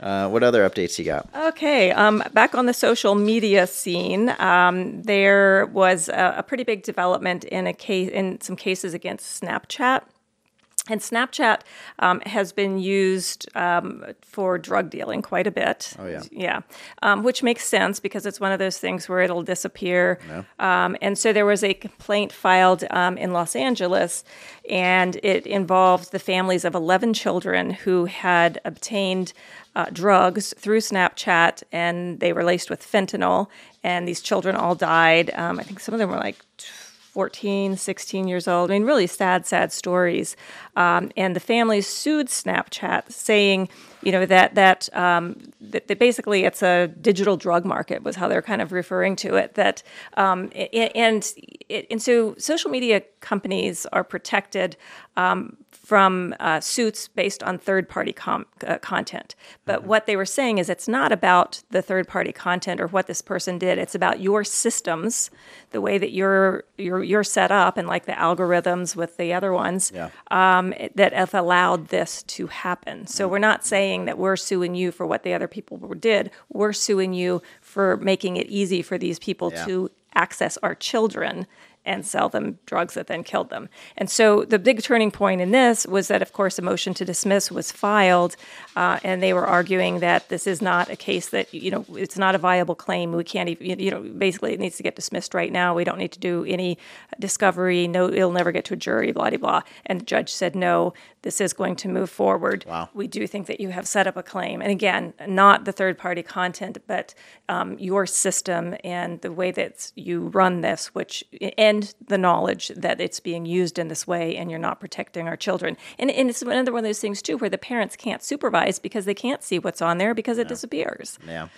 Uh, what other updates you got? Okay, um, back on the social media scene, um, there was a, a pretty big development in a case in some cases against Snapchat. And Snapchat um, has been used um, for drug dealing quite a bit. Oh, yeah. Yeah, um, which makes sense because it's one of those things where it'll disappear. Um, and so there was a complaint filed um, in Los Angeles, and it involved the families of 11 children who had obtained uh, drugs through Snapchat, and they were laced with fentanyl. And these children all died. Um, I think some of them were like 14, 16 years old. I mean, really sad, sad stories. Um, and the families sued Snapchat, saying, you know, that that, um, that that basically it's a digital drug market was how they're kind of referring to it. That um, and and so social media companies are protected. Um, from uh, suits based on third party com- uh, content. But what they were saying is it's not about the third party content or what this person did. It's about your systems, the way that you're, you're, you're set up, and like the algorithms with the other ones Yeah. um, that have allowed this to happen. So we're not saying that we're suing you for what the other people did. We're suing you for making it easy for these people Yeah. to access our children and sell them drugs that then killed them. And so the big turning point in this was that, of course, a motion to dismiss was filed, uh, and they were arguing that this is not a case that you know it's not a viable claim. We can't even you know basically it needs to get dismissed right now. We don't need to do any discovery. No, it'll never get to a jury. Blah blah blah. And the judge said no. This is going to move forward. Wow. We do think that you have set up a claim, and again, not the third party content, but um, your system and the way that you run this, which and the knowledge that it's being used in this way, and you're not protecting our children. And, and it's another one of those things too, where the parents can't supervise because they can't see what's on there because it disappears. Yeah,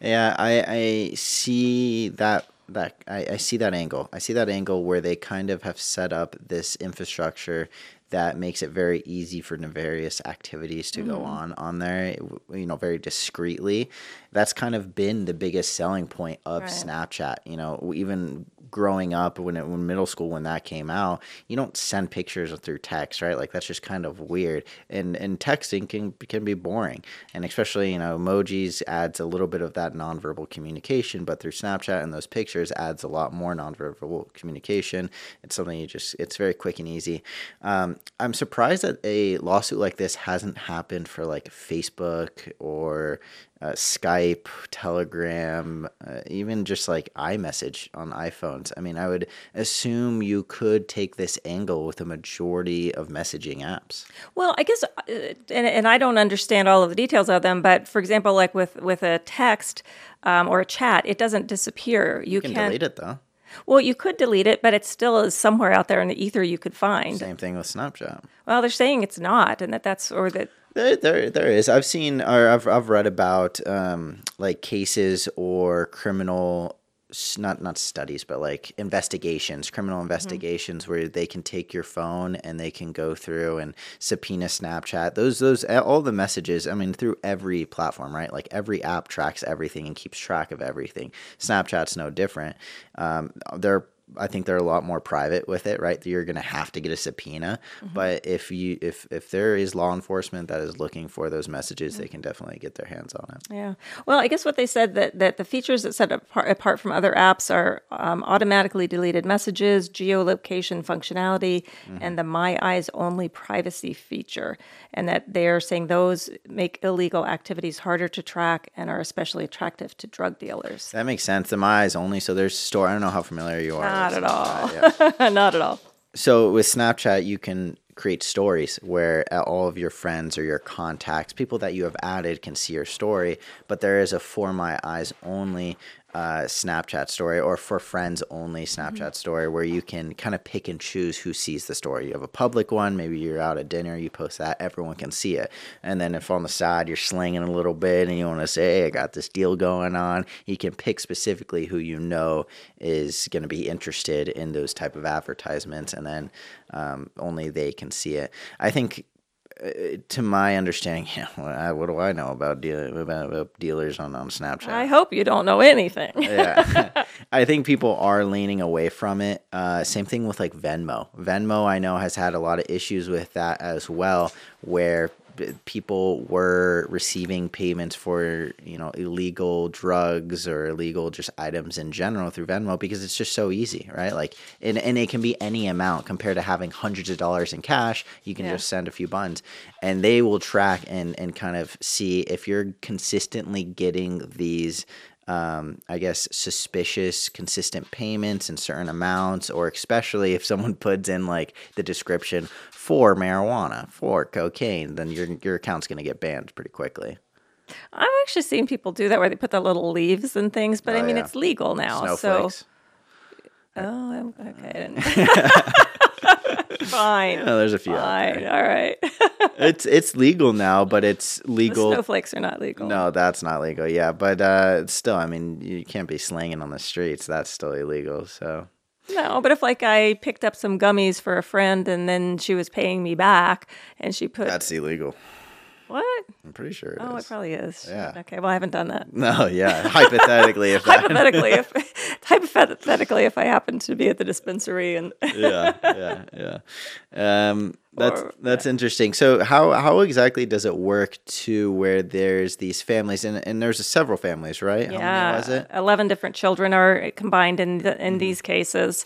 yeah. I I see that that I, I see that angle. I see that angle where they kind of have set up this infrastructure that makes it very easy for nefarious activities to go mm-hmm. on on there. You know, very discreetly. That's kind of been the biggest selling point of Right. Snapchat. You know, even growing up when it when middle school when that came out, you don't send pictures through text, right? Like that's just kind of weird. And and texting can can be boring. And especially, you know, emojis adds a little bit of that nonverbal communication, but through Snapchat and those pictures adds a lot more nonverbal communication. It's something you just it's very quick and easy. Um, I'm surprised that a lawsuit like this hasn't happened for like Facebook or uh, Skype, Telegram, uh, even just like iMessage on iPhones. I mean, I would assume you could take this angle with a majority of messaging apps. Well, I guess, uh, and, and I don't understand all of the details of them, but for example, like with with a text um, or a chat, it doesn't disappear. You, You can can delete it though. Well, you could delete it, but it still is somewhere out there in the ether you could find. Same thing with Snapchat. Well, they're saying it's not, and that that's or that There, there, there is. I've seen or I've, I've read about um, like cases or criminal, not not studies, but like investigations, criminal investigations where they can take your phone and they can go through and subpoena Snapchat. Those those all the messages. I mean, through every platform, right? Like every app tracks everything and keeps track of everything. Snapchat's no different. Um, they're I think they're a lot more private with it, right? You're going to have to get a subpoena, but if you if if there is law enforcement that is looking for those messages, they can definitely get their hands on it. Yeah. Well, I guess what they said that, that the features that set apart, apart from other apps are um, automatically deleted messages, geolocation functionality, and the My Eyes Only privacy feature. And that they're saying those make illegal activities harder to track and are especially attractive to drug dealers. That makes sense. The My Eyes only. So there's store. I don't know how familiar you are. Not at all. Snapchat, yeah. Not at all. So with Snapchat, you can create stories where uh, all of your friends or your contacts, people that you have added, can see your story. But there is a for my eyes only uh, Snapchat story or for friends only Snapchat story where you can kind of pick and choose who sees the story. You have a public one, maybe you're out at dinner, you post that, everyone can see it. And then if on the side you're slinging a little bit and you want to say, hey, I got this deal going on, you can pick specifically who you know is going to be interested in those type of advertisements, and then um, only they can see it. I think to my understanding, yeah, what, do I know about, deal, about, about dealers on, on Snapchat? I hope you don't know anything. yeah. I think people are leaning away from it. Uh, same thing with like Venmo. Venmo, I know, has had a lot of issues with that as well, where people were receiving payments for you know illegal drugs or illegal just items in general through Venmo because it's just so easy, right? Like, and, and it can be any amount compared to having hundreds of dollars in cash. You can Yeah. just send a few buns, and they will track and and kind of see if you're consistently getting these um, I guess, suspicious, consistent payments in certain amounts, or especially if someone puts in like the description for marijuana, for cocaine, then your your account's going to get banned pretty quickly. I've actually seen people do that where they put the little leaves and things, but I Oh, mean, yeah. it's legal now. Snowflakes. So, oh, okay. Fine. Oh, there's a few. Fine. All right. It's it's legal now, but it's the legal. snowflakes are not legal. No, that's not legal. Yeah, but uh, still, I mean, you can't be slanging on the streets. That's still illegal. So No, but if like I picked up some gummies for a friend and then she was paying me back and she put that's illegal. What? I'm pretty sure it is. Oh, it probably is. Yeah. Okay. Well, I haven't done that. No, yeah. Hypothetically, if that. hypothetically, if hypothetically, if I happen to be at the dispensary and yeah, yeah, yeah. Um, that's Or- that's interesting. So how how exactly does it work to where there's these families and and there's several families, right? How yeah, many was it? eleven different children are combined in the, in these cases.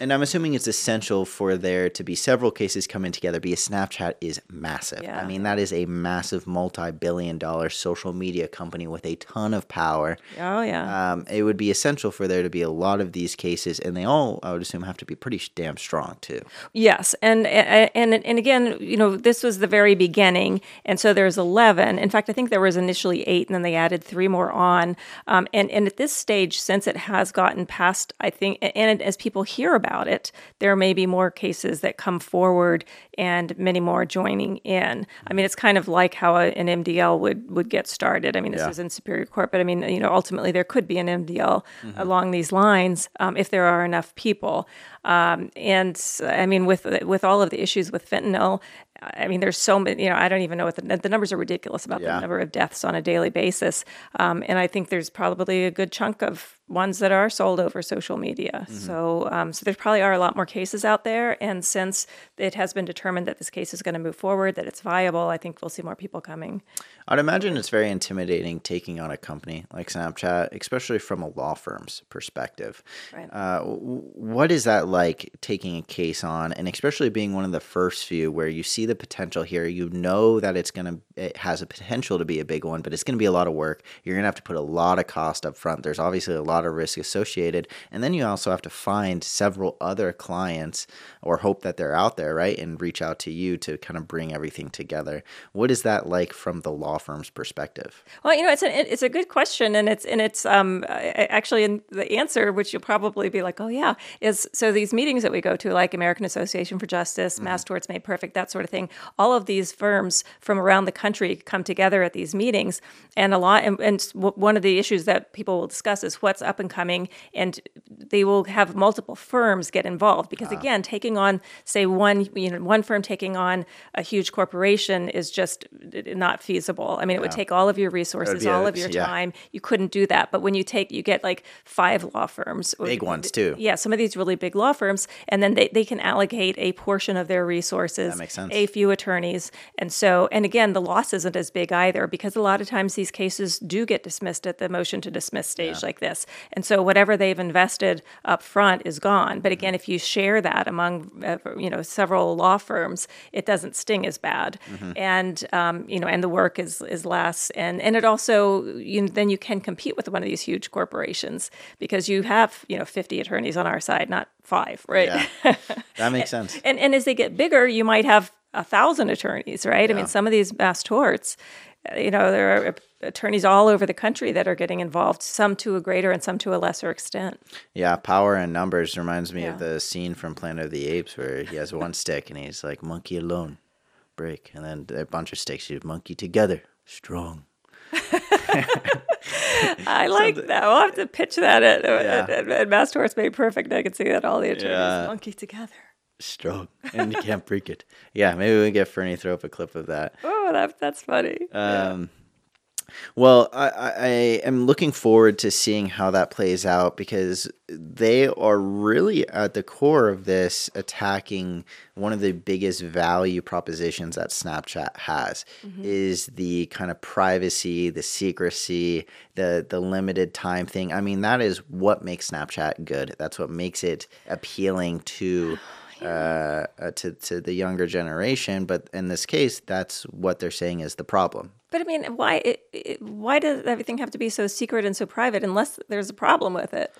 And I'm assuming it's essential for there to be several cases coming together because Snapchat is massive. Yeah. I mean, that is a massive multi billion dollar social media company with a ton of power. Oh yeah. Um, it would be essential for there to be a lot of these cases, and they all, I would assume, have to be pretty damn strong too. Yes, and and and again, you know, this was the very beginning, and so there's eleven. In fact, I think there was initially eight, and then they added three more on. Um, and and at this stage, since it has gotten past, I think, and as people hear about it, there may be more cases that come forward, and many more joining in. I mean, it's kind of like how a, an MDL would would get started. I mean, this Yeah. is in Superior Court, but I mean, you know, ultimately there could be an MDL along these lines um, if there are enough people. Um, and I mean, with with all of the issues with fentanyl, I mean, there's so many. You know, I don't even know what the the numbers are ridiculous about Yeah. the number of deaths on a daily basis. Um, and I think there's probably a good chunk of ones that are sold over social media. So, um, so there probably are a lot more cases out there. And since it has been determined that this case is going to move forward, that it's viable, I think we'll see more people coming. I'd imagine it's very intimidating taking on a company like Snapchat, especially from a law firm's perspective. Right. Uh, what is that like taking a case on, and especially being one of the first few where you see the potential here? You know that it's gonna, it has a potential to be a big one, but it's gonna be a lot of work. You're gonna have to put a lot of cost up front. There's obviously a lot of risk associated, and then you also have to find several other clients or hope that they're out there, right, and reach out to you to kind of bring everything together. What is that like from the law firm's perspective? Well, you know, it's a it's a good question, and it's and it's um actually in the answer, which you'll probably be like, oh yeah, is so these meetings that we go to, like American Association for Justice, Mass Torts Made Perfect, that sort of thing. All of these firms from around the country come together at these meetings, and a lot. And, and one of the issues that people will discuss is what's up and coming, and they will have multiple firms get involved because ah. again, taking on say one you know one firm taking on a huge corporation is just not feasible. I mean, it would take all of your resources, be a- all of your yeah. time. You couldn't do that. But when you take, you get like five law firms, Big ones, too. Yeah, some of these really big law firms, and then they, they can allocate a portion of their resources. That makes sense. A few attorneys, and so and again, the loss isn't as big either because a lot of times these cases do get dismissed at the motion to dismiss stage like this, and so whatever they've invested up front is gone. But again, if you share that among uh, you know several law firms, it doesn't sting as bad, and um, you know, and the work is is less, and and it also you then you can compete with one of these huge corporations because you have you know fifty attorneys on our side, not five, right? Yeah. That makes sense. and and as they get bigger, you might have a thousand attorneys, right? I mean, some of these mass torts, you know, there are attorneys all over the country that are getting involved, some to a greater and some to a lesser extent. Yeah, power and numbers reminds me of the scene from Planet of the Apes where he has one stick and he's like monkey alone, break, and then a bunch of sticks. You monkey together, strong. I like that. We'll have to pitch that at, at, Yeah. at, at Mass Torts Made Perfect. I can see that all the attorneys Yeah. monkey together. Strong, and you can't break it. Yeah, maybe we can get Fernie throw up a clip of that. Oh, that, that's funny. Um, Well, I, I I am looking forward to seeing how that plays out because they are really at the core of this attacking one of the biggest value propositions that Snapchat has is the kind of privacy, the secrecy, the the limited time thing. I mean, that is what makes Snapchat good. That's what makes it appealing to uh, uh, to to the younger generation. But in this case, that's what they're saying is the problem. But I mean, why it, it, why does everything have to be so secret and so private unless there's a problem with it?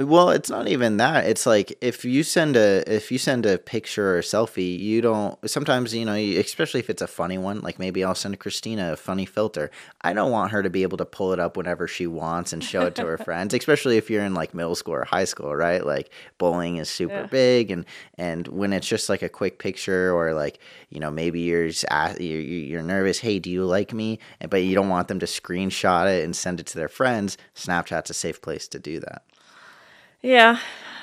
Well, it's not even that. It's like if you send a if you send a picture or selfie, you don't. Sometimes you know, especially if it's a funny one. Like maybe I'll send Christina a funny filter. I don't want her to be able to pull it up whenever she wants and show it to her friends. Especially if you're in like middle school or high school, right? Like bowling is super Yeah. big, and and when it's just like a quick picture or like you know maybe you're just you're, you're nervous. Hey, do you like me? But you don't want them to screenshot it and send it to their friends. Snapchat's a safe place to do that. Yeah,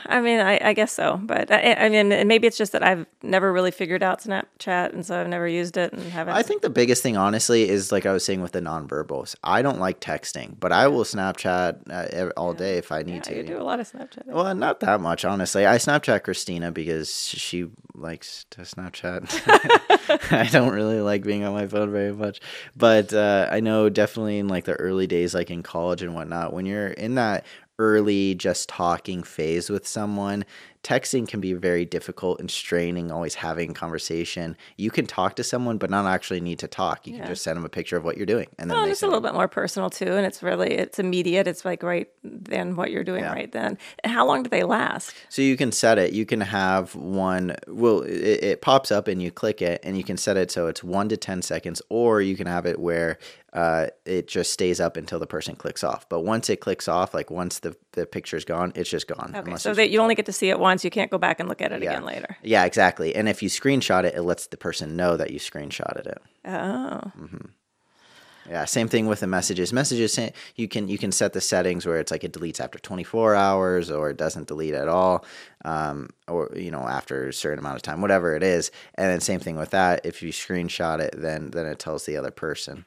I mean, I, I guess so. But I, I mean, maybe it's just that I've never really figured out Snapchat, and so I've never used it and haven't. I think the biggest thing, honestly, is like I was saying with the nonverbals. I don't like texting, but I will Snapchat uh, all day if I need yeah, to. you do a lot of Snapchat. Well, not that much, honestly. I Snapchat Christina because she likes to Snapchat. I don't really like being on my phone very much, but uh, I know definitely in like the early days, like in college and whatnot, when you're in that early just talking phase with someone texting can be very difficult and straining, always having conversation. You can talk to someone, but not actually need to talk. You Yeah. can just send them a picture of what you're doing, and then Well, it's a little bit more personal too, and it's really it's immediate. It's like right then what you're doing Yeah. right then. And how long do they last? So you can set it. You can have one. Well, it, it pops up and you click it, and you can set it so it's one to ten seconds, or you can have it where uh, it just stays up until the person clicks off. But once it clicks off, like once the the picture's gone, it's just gone. Okay, so that you only get to see it once. You can't go back and look at it again later. Yeah, exactly. And if you screenshot it, it lets the person know that you screenshotted it. Oh, Mm-hmm. Yeah, same thing with the messages. Messages you can you can set the settings where it's like it deletes after 24 hours or it doesn't delete at all, um, or you know after a certain amount of time, whatever it is. And then same thing with that. If you screenshot it, then then it tells the other person.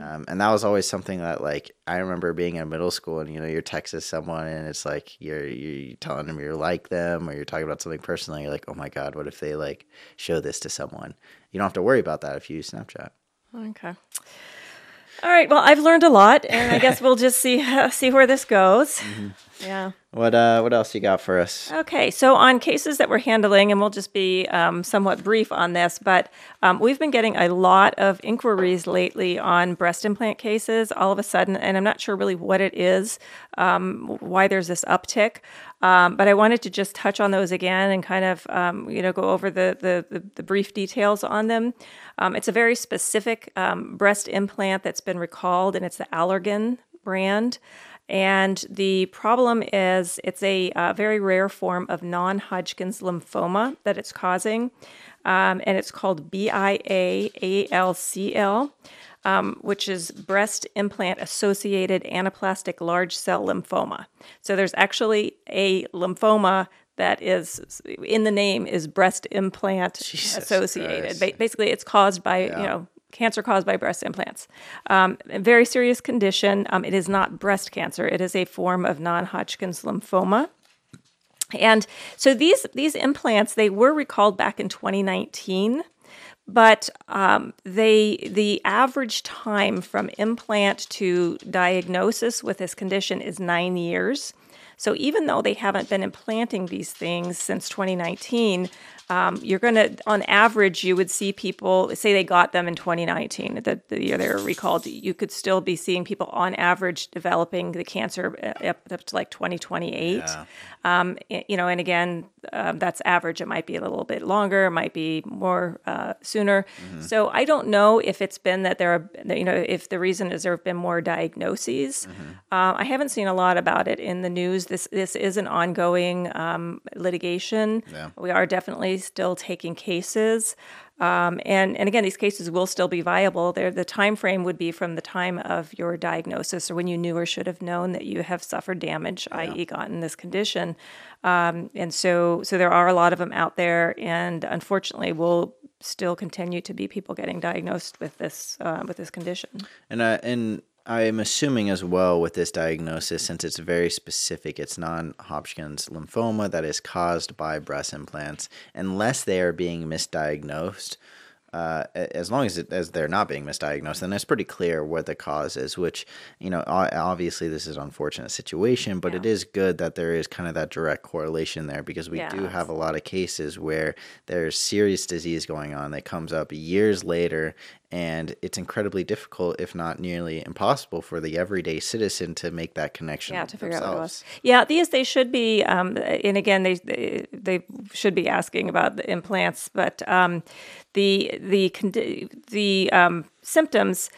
Um, and that was always something that like I remember being in middle school and you know you're texting someone and it's like you're you're telling them you're like them or you're talking about something personally. You're like, oh my god, what if they like show this to someone? You don't have to worry about that if you use Snapchat. okay. All right. Well, I've learned a lot, and I guess we'll just see see where this goes. Yeah. What uh what else you got for us? Okay, so on cases that we're handling, and we'll just be um, somewhat brief on this, but um, we've been getting a lot of inquiries lately on breast implant cases all of a sudden, and I'm not sure really what it is, um, why there's this uptick. Um, but I wanted to just touch on those again and kind of, um, you know, go over the, the, the, the brief details on them. Um, it's a very specific breast implant that's been recalled, and it's the Allergan brand. And the problem is it's a uh, very rare form of non Hodgkin's lymphoma that it's causing. Um, and it's called BIAALCL, um, which is breast implant associated anaplastic large cell lymphoma. So there's actually a lymphoma that is in the name is breast implant Jesus associated. Ba- basically, it's caused by, you know, cancer caused by breast implants. Um, a very serious condition. Um, it is not breast cancer. It is a form of non-Hodgkin's lymphoma. And so these these implants they were recalled back in 2019, but um, they the average time from implant to diagnosis with this condition is nine years. So even though they haven't been implanting these things since 2019, um, you're going to, on average, you would see people say they got them in 2019, the, the year they were recalled. You could still be seeing people on average developing the cancer uh, up, up to like 2028. Um, you know, and again, um, that's average. It might be a little bit longer, it might be more uh, sooner. So I don't know if it's been that there are, you know, if the reason is there have been more diagnoses. Um, I haven't seen a lot about it in the news. This this is an ongoing um, litigation. Yeah. We are definitely still taking cases. Um, and, and again, these cases will still be viable. There, the time frame would be from the time of your diagnosis or when you knew or should have known that you have suffered damage, i.e., gotten this condition. Um, and so, so there are a lot of them out there, and unfortunately, will still continue to be people getting diagnosed with this uh, with this condition. And uh, and I'm assuming as well with this diagnosis, since it's very specific, it's non-Hodgkin's lymphoma that is caused by breast implants. Unless they are being misdiagnosed, uh, as long as it, as they're not being misdiagnosed, then it's pretty clear what the cause is. Which you know, obviously this is an unfortunate situation, but it is good that there is kind of that direct correlation there because we do have a lot of cases where there's serious disease going on that comes up years later and it's incredibly difficult if not nearly impossible for the everyday citizen to make that connection Yeah, to figure out what it was. Yeah, these they should be, um, and again, they, they they should be asking about the implants, but um, the the the um, symptoms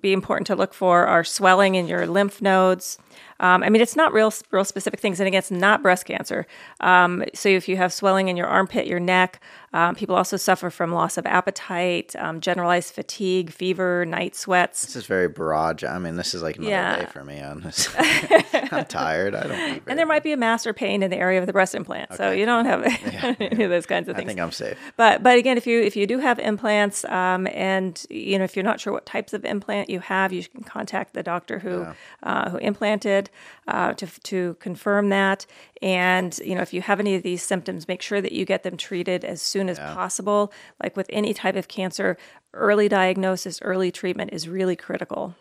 be important to look for are swelling in your lymph nodes. Um, I mean, it's not real real specific things, and again, it's not breast cancer. Um, so if you have swelling in your armpit, your neck, um, people also suffer from loss of appetite, um, generalized fatigue, fever, night sweats. This is very broad. I mean, this is like another Yeah. day for me. On this, I'm tired. I don't. And there might be a mass or pain in the area of the breast implant, so you don't have any of those kinds of things. I think I'm safe. But but again, if you if you do have implants, um, and you know if you're not sure what types of implant you have, you can contact the doctor who uh, who implanted uh, to to confirm that. And you know if you have any of these symptoms, make sure that you get them treated as soon as possible. Like with any type of cancer, early diagnosis, early treatment is really critical.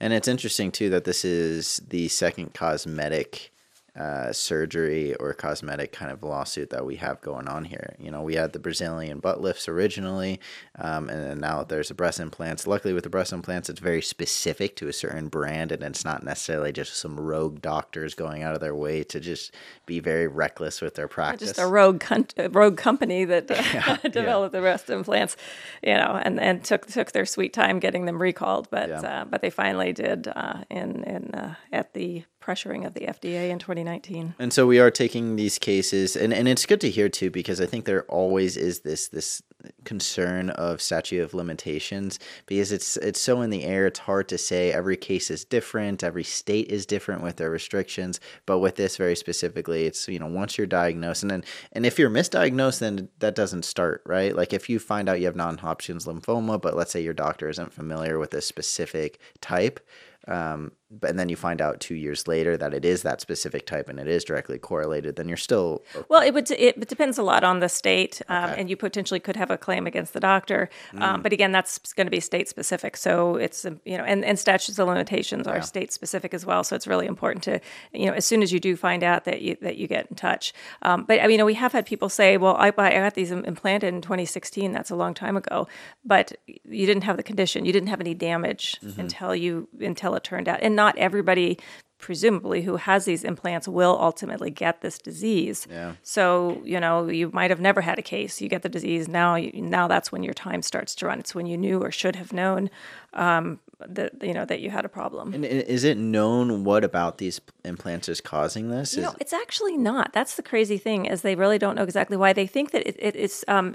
And it's interesting too that this is the second cosmetic uh, surgery or cosmetic kind of lawsuit that we have going on here. You know, we had the Brazilian butt lifts originally, um, and then now there's the breast implants. Luckily, with the breast implants, it's very specific to a certain brand, and it's not necessarily just some rogue doctors going out of their way to just be very reckless with their practice. Just a rogue con- rogue company that uh, yeah, developed yeah. the breast implants, you know, and, and took took their sweet time getting them recalled, but yeah. uh, but they finally did uh, in in uh, at the pressuring of the FDA in 2019. And so we are taking these cases, and, and it's good to hear too, because I think there always is this this concern of statute of limitations because it's it's so in the air. It's hard to say. Every case is different. Every state is different with their restrictions. But with this very specifically, it's you know once you're diagnosed, and then and if you're misdiagnosed, then that doesn't start right. Like if you find out you have non-Hodgkin's lymphoma, but let's say your doctor isn't familiar with a specific type um, and then you find out two years later that it is that specific type and it is directly correlated, then you're still well. It would it depends a lot on the state, um, okay. and you potentially could have a claim against the doctor. Um, mm. Um, but again, that's going to be state specific. So it's um, you know, and, and statutes of limitations are yeah. state specific as well. So it's really important to you know, as soon as you do find out that you that you get in touch. Um, but I mean, you know, we have had people say, well, I, I got these implanted in 2016. That's a long time ago, but you didn't have the condition. You didn't have any damage mm-hmm. until you until it turned out, and not everybody presumably who has these implants will ultimately get this disease. Yeah. So, you know, you might have never had a case. You get the disease now. You, now that's when your time starts to run. It's when you knew or should have known um, that you know that you had a problem. And is it known what about these implants is causing this? You know, it's actually not. That's the crazy thing is they really don't know exactly why. They think that it, it is um,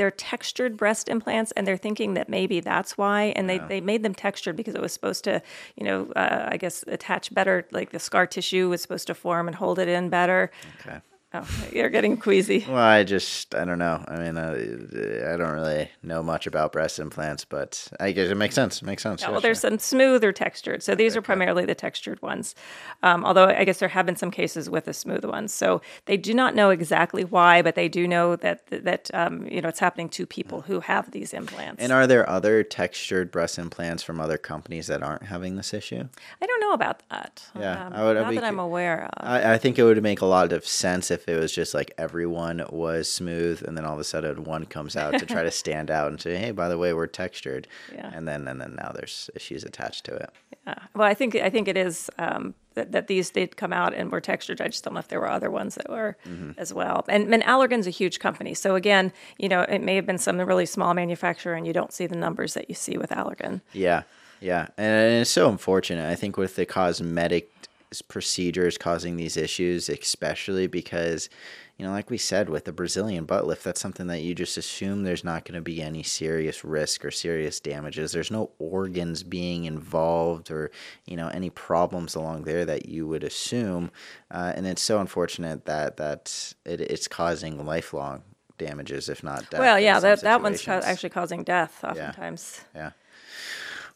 they're textured breast implants, and they're thinking that maybe that's why. And they, they made them textured because it was supposed to, you know, uh, I guess attach better. Like the scar tissue was supposed to form and hold it in better. Okay. Oh, you're getting queasy. Well, I just, I don't know. I mean, uh, I don't really know much about breast implants, but I guess it makes sense. It makes sense. Yeah, well, there's some smooth or textured. So these okay. are primarily the textured ones. Um, although I guess there have been some cases with the smooth ones. So they do not know exactly why, but they do know that that um, you know it's happening to people who have these implants. And are there other textured breast implants from other companies that aren't having this issue? I don't know about that. Yeah, um, I would. Not that I'm aware of. I, I think it would make a lot of sense if if it was just like everyone was smooth and then all of a sudden one comes out to try to stand out and say, "Hey, by the way, we're textured." Yeah. And then and then now there's issues attached to it. Yeah. Well, I think I think it is um, that, that these did come out and were textured. I just don't know if there were other ones that were mm-hmm. as well. And, and Allergan's a huge company, so again, you know, it may have been some really small manufacturer, and you don't see the numbers that you see with Allergan. Yeah. Yeah, and it's so unfortunate. I think with the cosmetic procedures causing these issues, especially because, you know, like we said with the Brazilian butt lift, that's something that you just assume there's not going to be any serious risk or serious damages. There's no organs being involved or, you know, any problems along there that you would assume. Uh, and it's so unfortunate that, that it, it's causing lifelong damages, if not death. Well, yeah, that, that one's ca- actually causing death oftentimes. Yeah. yeah.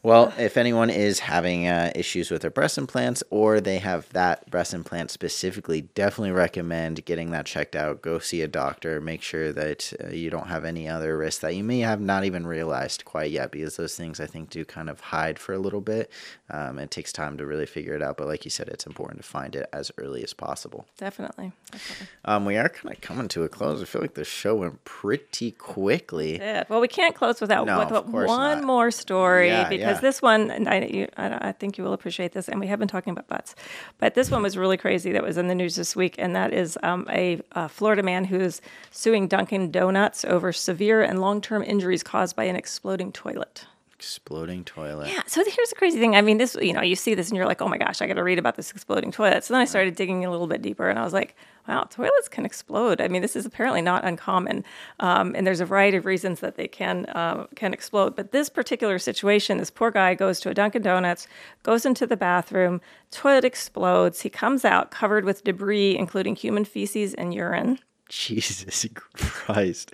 Well, if anyone is having uh, issues with their breast implants or they have that breast implant specifically, definitely recommend getting that checked out. Go see a doctor. Make sure that uh, you don't have any other risks that you may have not even realized quite yet because those things I think do kind of hide for a little bit. Um, it takes time to really figure it out. But like you said, it's important to find it as early as possible. Definitely. Definitely. Um, we are kind of coming to a close. I feel like the show went pretty quickly. Yeah. Well, we can't close without no, with, one not. more story yeah, because. Yeah because this one, and I, you, I, I, think you will appreciate this, and we have been talking about butts, but this one was really crazy that was in the news this week, and that is um, a, a, Florida man who is suing Dunkin' Donuts over severe and long term injuries caused by an exploding toilet exploding toilet. Yeah. So here's the crazy thing. I mean, this, you know, you see this and you're like, oh my gosh, I got to read about this exploding toilet. So then I started digging a little bit deeper and I was like, wow, toilets can explode. I mean, this is apparently not uncommon. Um, and there's a variety of reasons that they can, uh, can explode. But this particular situation, this poor guy goes to a Dunkin' Donuts, goes into the bathroom, toilet explodes. He comes out covered with debris, including human feces and urine. Jesus Christ.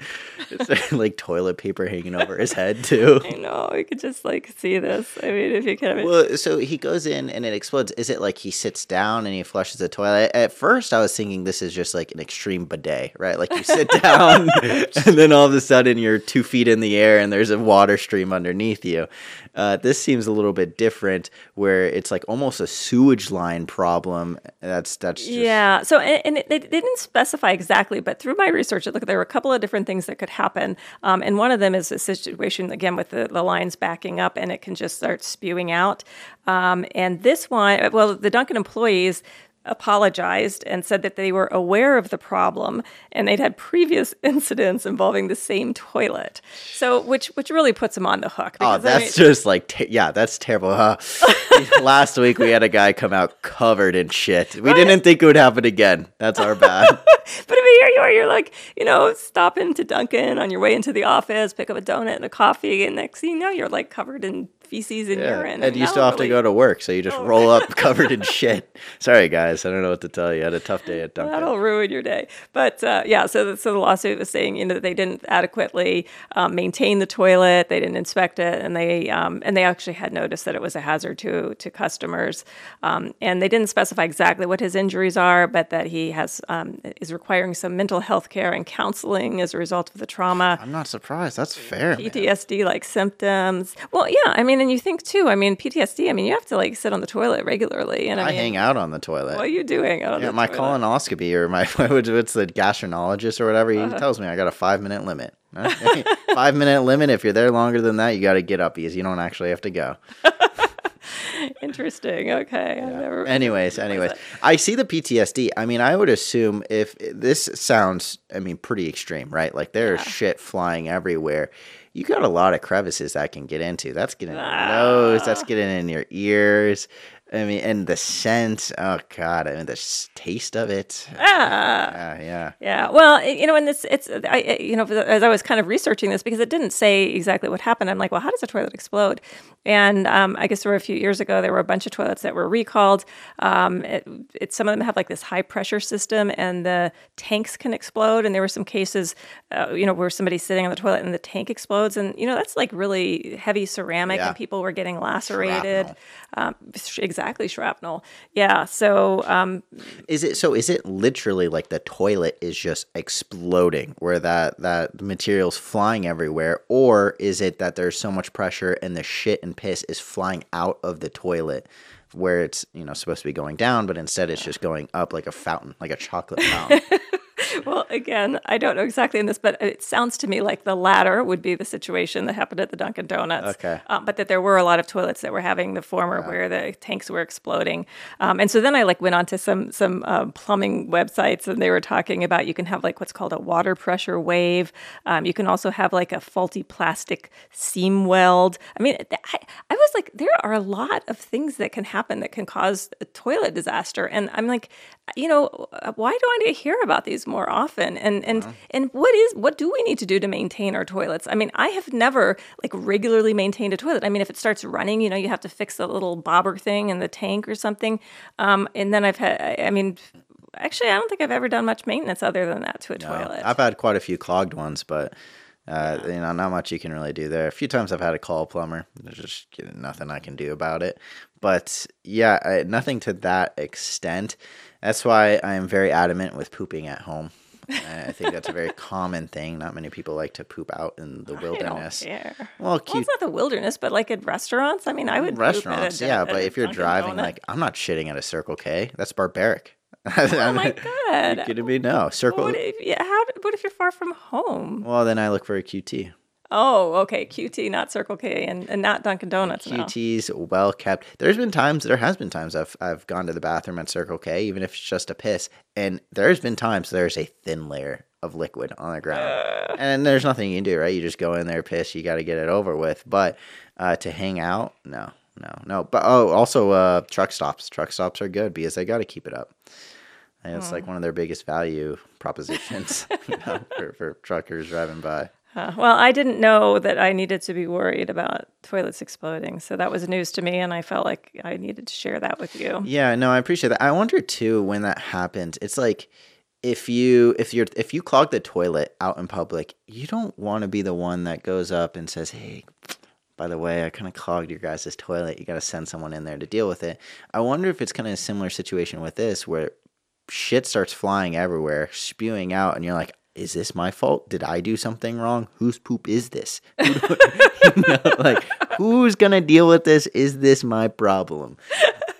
Is there like toilet paper hanging over his head too? I know. You could just like see this. I mean, if you can. Well, so he goes in and it explodes. Is it like he sits down and he flushes the toilet? At first, I was thinking this is just like an extreme bidet, right? Like you sit down and then all of a sudden you're two feet in the air and there's a water stream underneath you. Uh, this seems a little bit different, where it's like almost a sewage line problem. That's that's just, Yeah. So, and, and it, they didn't specify exactly, but through my research, it looked there were a couple of different things that could happen. Um, and one of them is a situation again with the, the lines backing up, and it can just start spewing out. Um, and this one, well, the Dunkin' employees apologized and said that they were aware of the problem and they'd had previous incidents involving the same toilet. So, which which really puts them on the hook. Oh, because, I that's mean- just like te- yeah, that's terrible. Huh? Last week we had a guy come out covered in shit. We didn't think it would happen again. That's our bad. But I mean, here you are. You're like, you know, stopping to Dunkin' on your way into the office, pick up a donut and a coffee, and next thing you know, you're like covered in feces and Yeah. urine. And you still have to go to work, so you just Oh. roll up covered in shit. Sorry, guys. I don't know what to tell you. I had a tough day at Dunkin'. That'll ruin your day. But uh, yeah, so the, so the lawsuit was saying you know that they didn't adequately um, maintain the toilet, they didn't inspect it, and they um, and they actually had noticed that it was a hazard to to customers. Um, and they didn't specify exactly what his injuries are, but that he has um, is requiring some mental health care and counseling as a result of the trauma. I'm not surprised. That's fair. PTSD like symptoms. Well, yeah, I mean, and you think too. I mean, PTSD. I mean, you have to like sit on the toilet regularly, and I, I mean, hang out on the toilet. what are you doing? out Yeah, my toilet? colonoscopy or my what's the gastroenterologist or whatever, he Uh-huh. tells me I got a five minute limit. Five minute limit. If you're there longer than that, you got to get up because you don't actually have to go. Interesting. Okay. Never. Anyways, anyways, I see the PTSD. I mean, I would assume if this sounds, I mean, pretty extreme, right? Like there's shit flying everywhere. You got a lot of crevices that can get into. That's getting in your nose. That's ah. getting in your ears. I mean, and the scent. Oh God! I mean, the taste of it. Ah. Yeah, yeah. Yeah. Well, you know, and it's it's I you know as I was kind of researching this because it didn't say exactly what happened. I'm like, well, how does a toilet explode? And um, I guess there were a few years ago there were a bunch of toilets that were recalled. Um, it, it, some of them have like this high pressure system, and the tanks can explode. And there were some cases, uh, you know, where somebody's sitting on the toilet and the tank explodes, and you know that's like really heavy ceramic, Yeah. and people were getting lacerated. Um, sh- exactly, shrapnel. Yeah. So um, Is it so? Is it literally like the toilet is just exploding, where that that material's flying everywhere, or is it that there's so much pressure and the shit and piss is flying out of the toilet, where it's you know supposed to be going down, but instead it's just going up like a fountain, like a chocolate fountain? Well, again, I don't know exactly in this, but it sounds to me like the latter would be the situation that happened at the Dunkin' Donuts. Okay. Um, but that there were a lot of toilets that were having the former where the tanks were exploding. Um, and so then I like went on to some some um, plumbing websites and they were talking about you can have like what's called a water pressure wave. Um, you can also have like a faulty plastic seam weld. I mean, I, I was like, there are a lot of things that can happen that can cause a toilet disaster. And I'm like, you know, why don't I hear about these more often? And and and what is what do we need to do to maintain our toilets? I mean, I have never like regularly maintained a toilet. I mean, if it starts running, you know, you have to fix the little bobber thing in the tank or something. Um, and then I've had, I- I mean, actually, I don't think I've ever done much maintenance other than that to a toilet. I've had quite a few clogged ones, but uh, you know, not much you can really do there. A few times I've had to call a plumber. There's just nothing I can do about it. But yeah, I, nothing to that extent. That's why I am very adamant with pooping at home. I think that's a very common thing. Not many people like to poop out in the I wilderness. Well, Well, it's not the wilderness, but like at restaurants. I mean, I would at a restaurants, yeah. But if you're driving, Donut. like I'm not shitting at a Circle K. That's barbaric. oh my god, You kidding me? No Circle. What if, yeah, how? What if you're far from home? well, then I look for a QT. Oh, okay, QT, not Circle K, and, and not Dunkin' Donuts. No. QT's well kept. There's been times, there has been times I've I've gone to the bathroom at Circle K, even if it's just a piss, and there's been times there's a thin layer of liquid on the ground, and there's nothing you can do, right? You just go in there, piss, you got to get it over with. But uh, to hang out, no, no, no. But oh, also uh, truck stops. Truck stops are good because they got to keep it up. And it's like one of their biggest value propositions you know, for, for truckers driving by. Uh, well, I didn't know that I needed to be worried about toilets exploding, so that was news to me, and I felt like I needed to share that with you. Yeah, no, I appreciate that. I wonder too when that happens. It's like if you if you're if you clog the toilet out in public, you don't want to be the one that goes up and says, "Hey, by the way, I kind of clogged your guys' toilet. You got to send someone in there to deal with it." I wonder if it's kind of a similar situation with this where shit starts flying everywhere, spewing out, and you're like, "Is this my fault? Did I do something wrong? Whose poop is this? You know, like Who's gonna deal with this? Is this my problem?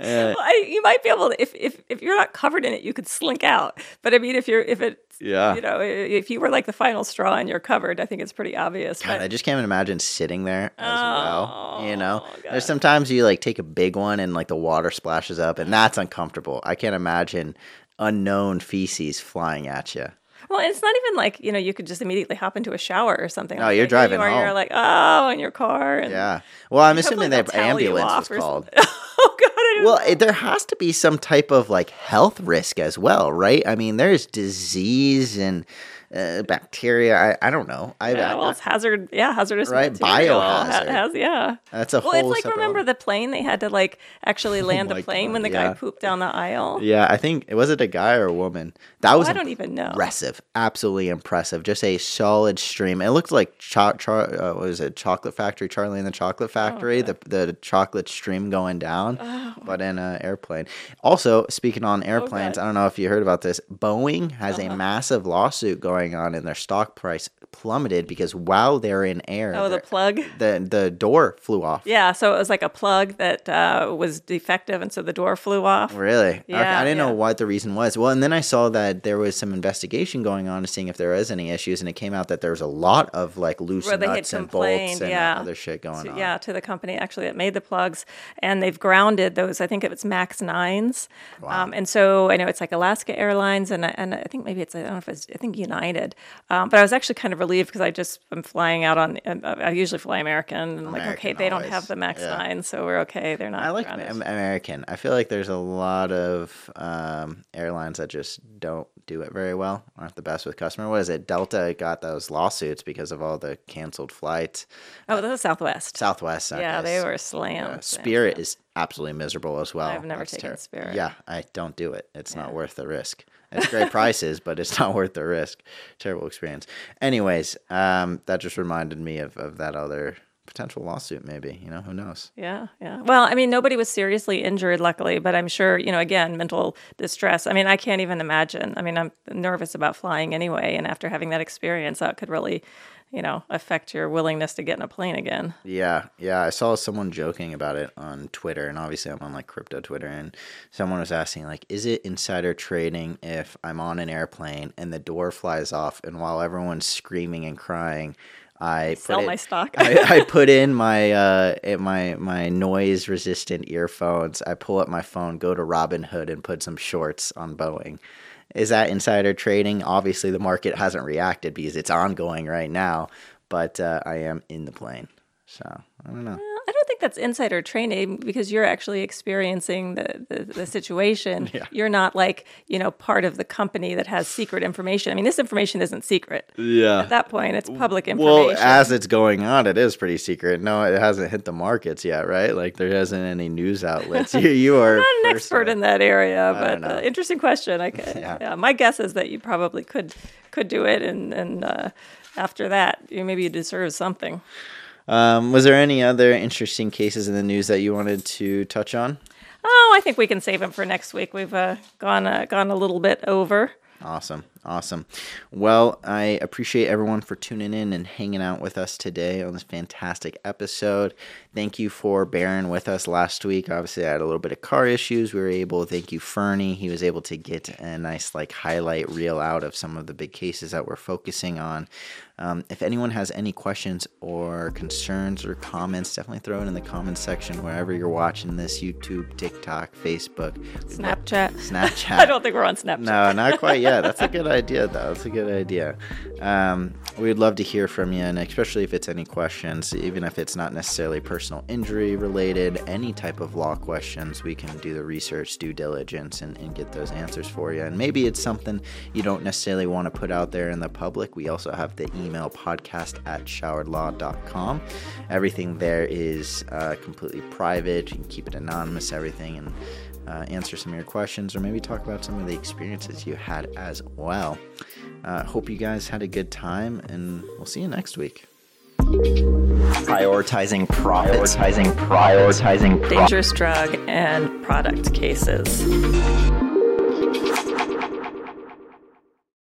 Uh, well, I, you might be able to if, if if you're not covered in it, you could slink out. But I mean, if you're if it's Yeah. you know, if you were like the final straw and you're covered, I think it's pretty obvious. God, but I just can't even imagine sitting there as well. You know, Oh, there's sometimes you like take a big one and like the water splashes up, and that's uncomfortable. I can't imagine unknown feces flying at you. well, it's not even like you know you could just immediately hop into a shower or something. No, like you're driving Or you're home. like oh in your car. And Yeah. Well, I'm assuming that ambulance was called. oh God, Well, know. there has to be some type of like health risk as well, right? I mean, there's disease and uh, bacteria. I, I don't know. I, Yeah, I- well, it's hazard. Yeah, hazardous. Right, material. Ha- biohazard. Has, yeah. that's a Well, whole. it's like remember the plane they had to like actually land the plane God, when the yeah. guy pooped down the aisle. Yeah, I think it was it a guy or a woman? That was I don't even know. impressive, absolutely impressive. Just a solid stream. It looked like cho- cho- uh, what was it? Chocolate Factory, Charlie and the Chocolate Factory. the the chocolate stream going down, but in an airplane. Also, speaking on airplanes. I don't know if you heard about this. Boeing has a massive lawsuit going on, and their stock price plummeted because while they're in air, Oh, the plug. the the door flew off. Yeah, so it was like a plug that uh, was defective, and so the door flew off. Really? Okay, Yeah, I didn't know what the reason was. Well, and then I saw that there was some investigation going on to seeing if there was any issues, and it came out that there was a lot of like loose nuts and bolts and yeah. other shit going to- on. yeah, to the company actually that made the plugs, and they've grounded those. I think it was Max Nines, um, and so I know it's like Alaska Airlines, and and I think maybe it's I don't know if it's I think United, um, but I was actually kind of relieved because I just am flying out on. um, I usually fly American, and I'm like, okay, they don't have the Max yeah. Nines, so we're okay. They're not. I like. American. I feel like there's a lot of um, airlines that just don't do it very well. Aren't the best with customer. What is it? Delta got those lawsuits because of all the canceled flights. oh, this is Southwest. Southwest. yeah, they were Uh, slammed. slammed, Spirit slammed. is absolutely miserable as well. I've never That's taken ter- Spirit. Yeah, I don't do it. It's not worth the risk. It's great prices, but it's not worth the risk. Terrible experience. Anyways, um, that just reminded me of, of that other potential lawsuit. Maybe you know who knows. Yeah, yeah. Well, I mean, nobody was seriously injured, luckily, but I'm sure, you know, again, mental distress. I mean, I can't even imagine. I mean, I'm nervous about flying anyway, and after having that experience, that could really, you know, affect your willingness to get in a plane again. Yeah, yeah. I saw someone joking about it on Twitter, and obviously I'm on like crypto Twitter, and someone was asking like, "Is it insider trading if I'm on an airplane and the door flies off, and while everyone's screaming and crying, I Sell put my stock. I, I put in my uh my my noise resistant earphones. I pull up my phone, go to Robinhood, and put some shorts on Boeing." Is that insider trading? Obviously, the market hasn't reacted because it's ongoing right now. But uh, I am in the plane, so I don't know. I think that's insider trading because you're actually experiencing the, the, the situation. Yeah. You're not like, you know, part of the company that has secret information. I mean, this information isn't secret. Yeah. At that point, it's public information. Well, as it's going on, it is pretty secret. No, it hasn't hit the markets yet, right? Like there hasn't any news outlets. You, you are not an expert in that area, but uh, interesting question. I could, Yeah. yeah. my guess is that you probably could could do it, and and uh, after that, you maybe you deserve something. Um, was there any other interesting cases in the news that you wanted to touch on? Oh, I think we can save them for next week. We've uh, gone uh, gone a little bit over. Awesome. Awesome. Well, I appreciate everyone for tuning in and hanging out with us today on this fantastic episode. Thank you for bearing with us last week. Obviously, I had a little bit of car issues. We were able, thank you, Fernie. He was able to get a nice, like, highlight reel out of some of the big cases that we're focusing on. Um, if anyone has any questions or concerns or comments, definitely throw it in the comments section wherever you're watching this YouTube, TikTok, Facebook, Snapchat. Snapchat. I don't think we're on Snapchat. No, not quite yet. That's a good idea. That's a good idea. Um, we'd love to hear from you, and especially if it's any questions, even if it's not necessarily personal injury related, any type of law questions, we can do the research, due diligence, and, and get those answers for you. And maybe it's something you don't necessarily want to put out there in the public. We also have the email podcast at showardlaw.com. Everything there is uh, completely private. You can keep it anonymous, everything, and uh, answer some of your questions or maybe talk about some of the experiences you had as well. Uh, hope you guys had a good time, and we'll see you next week. Prioritizing profits. Prioritizing, prioritizing Dangerous drug and product cases.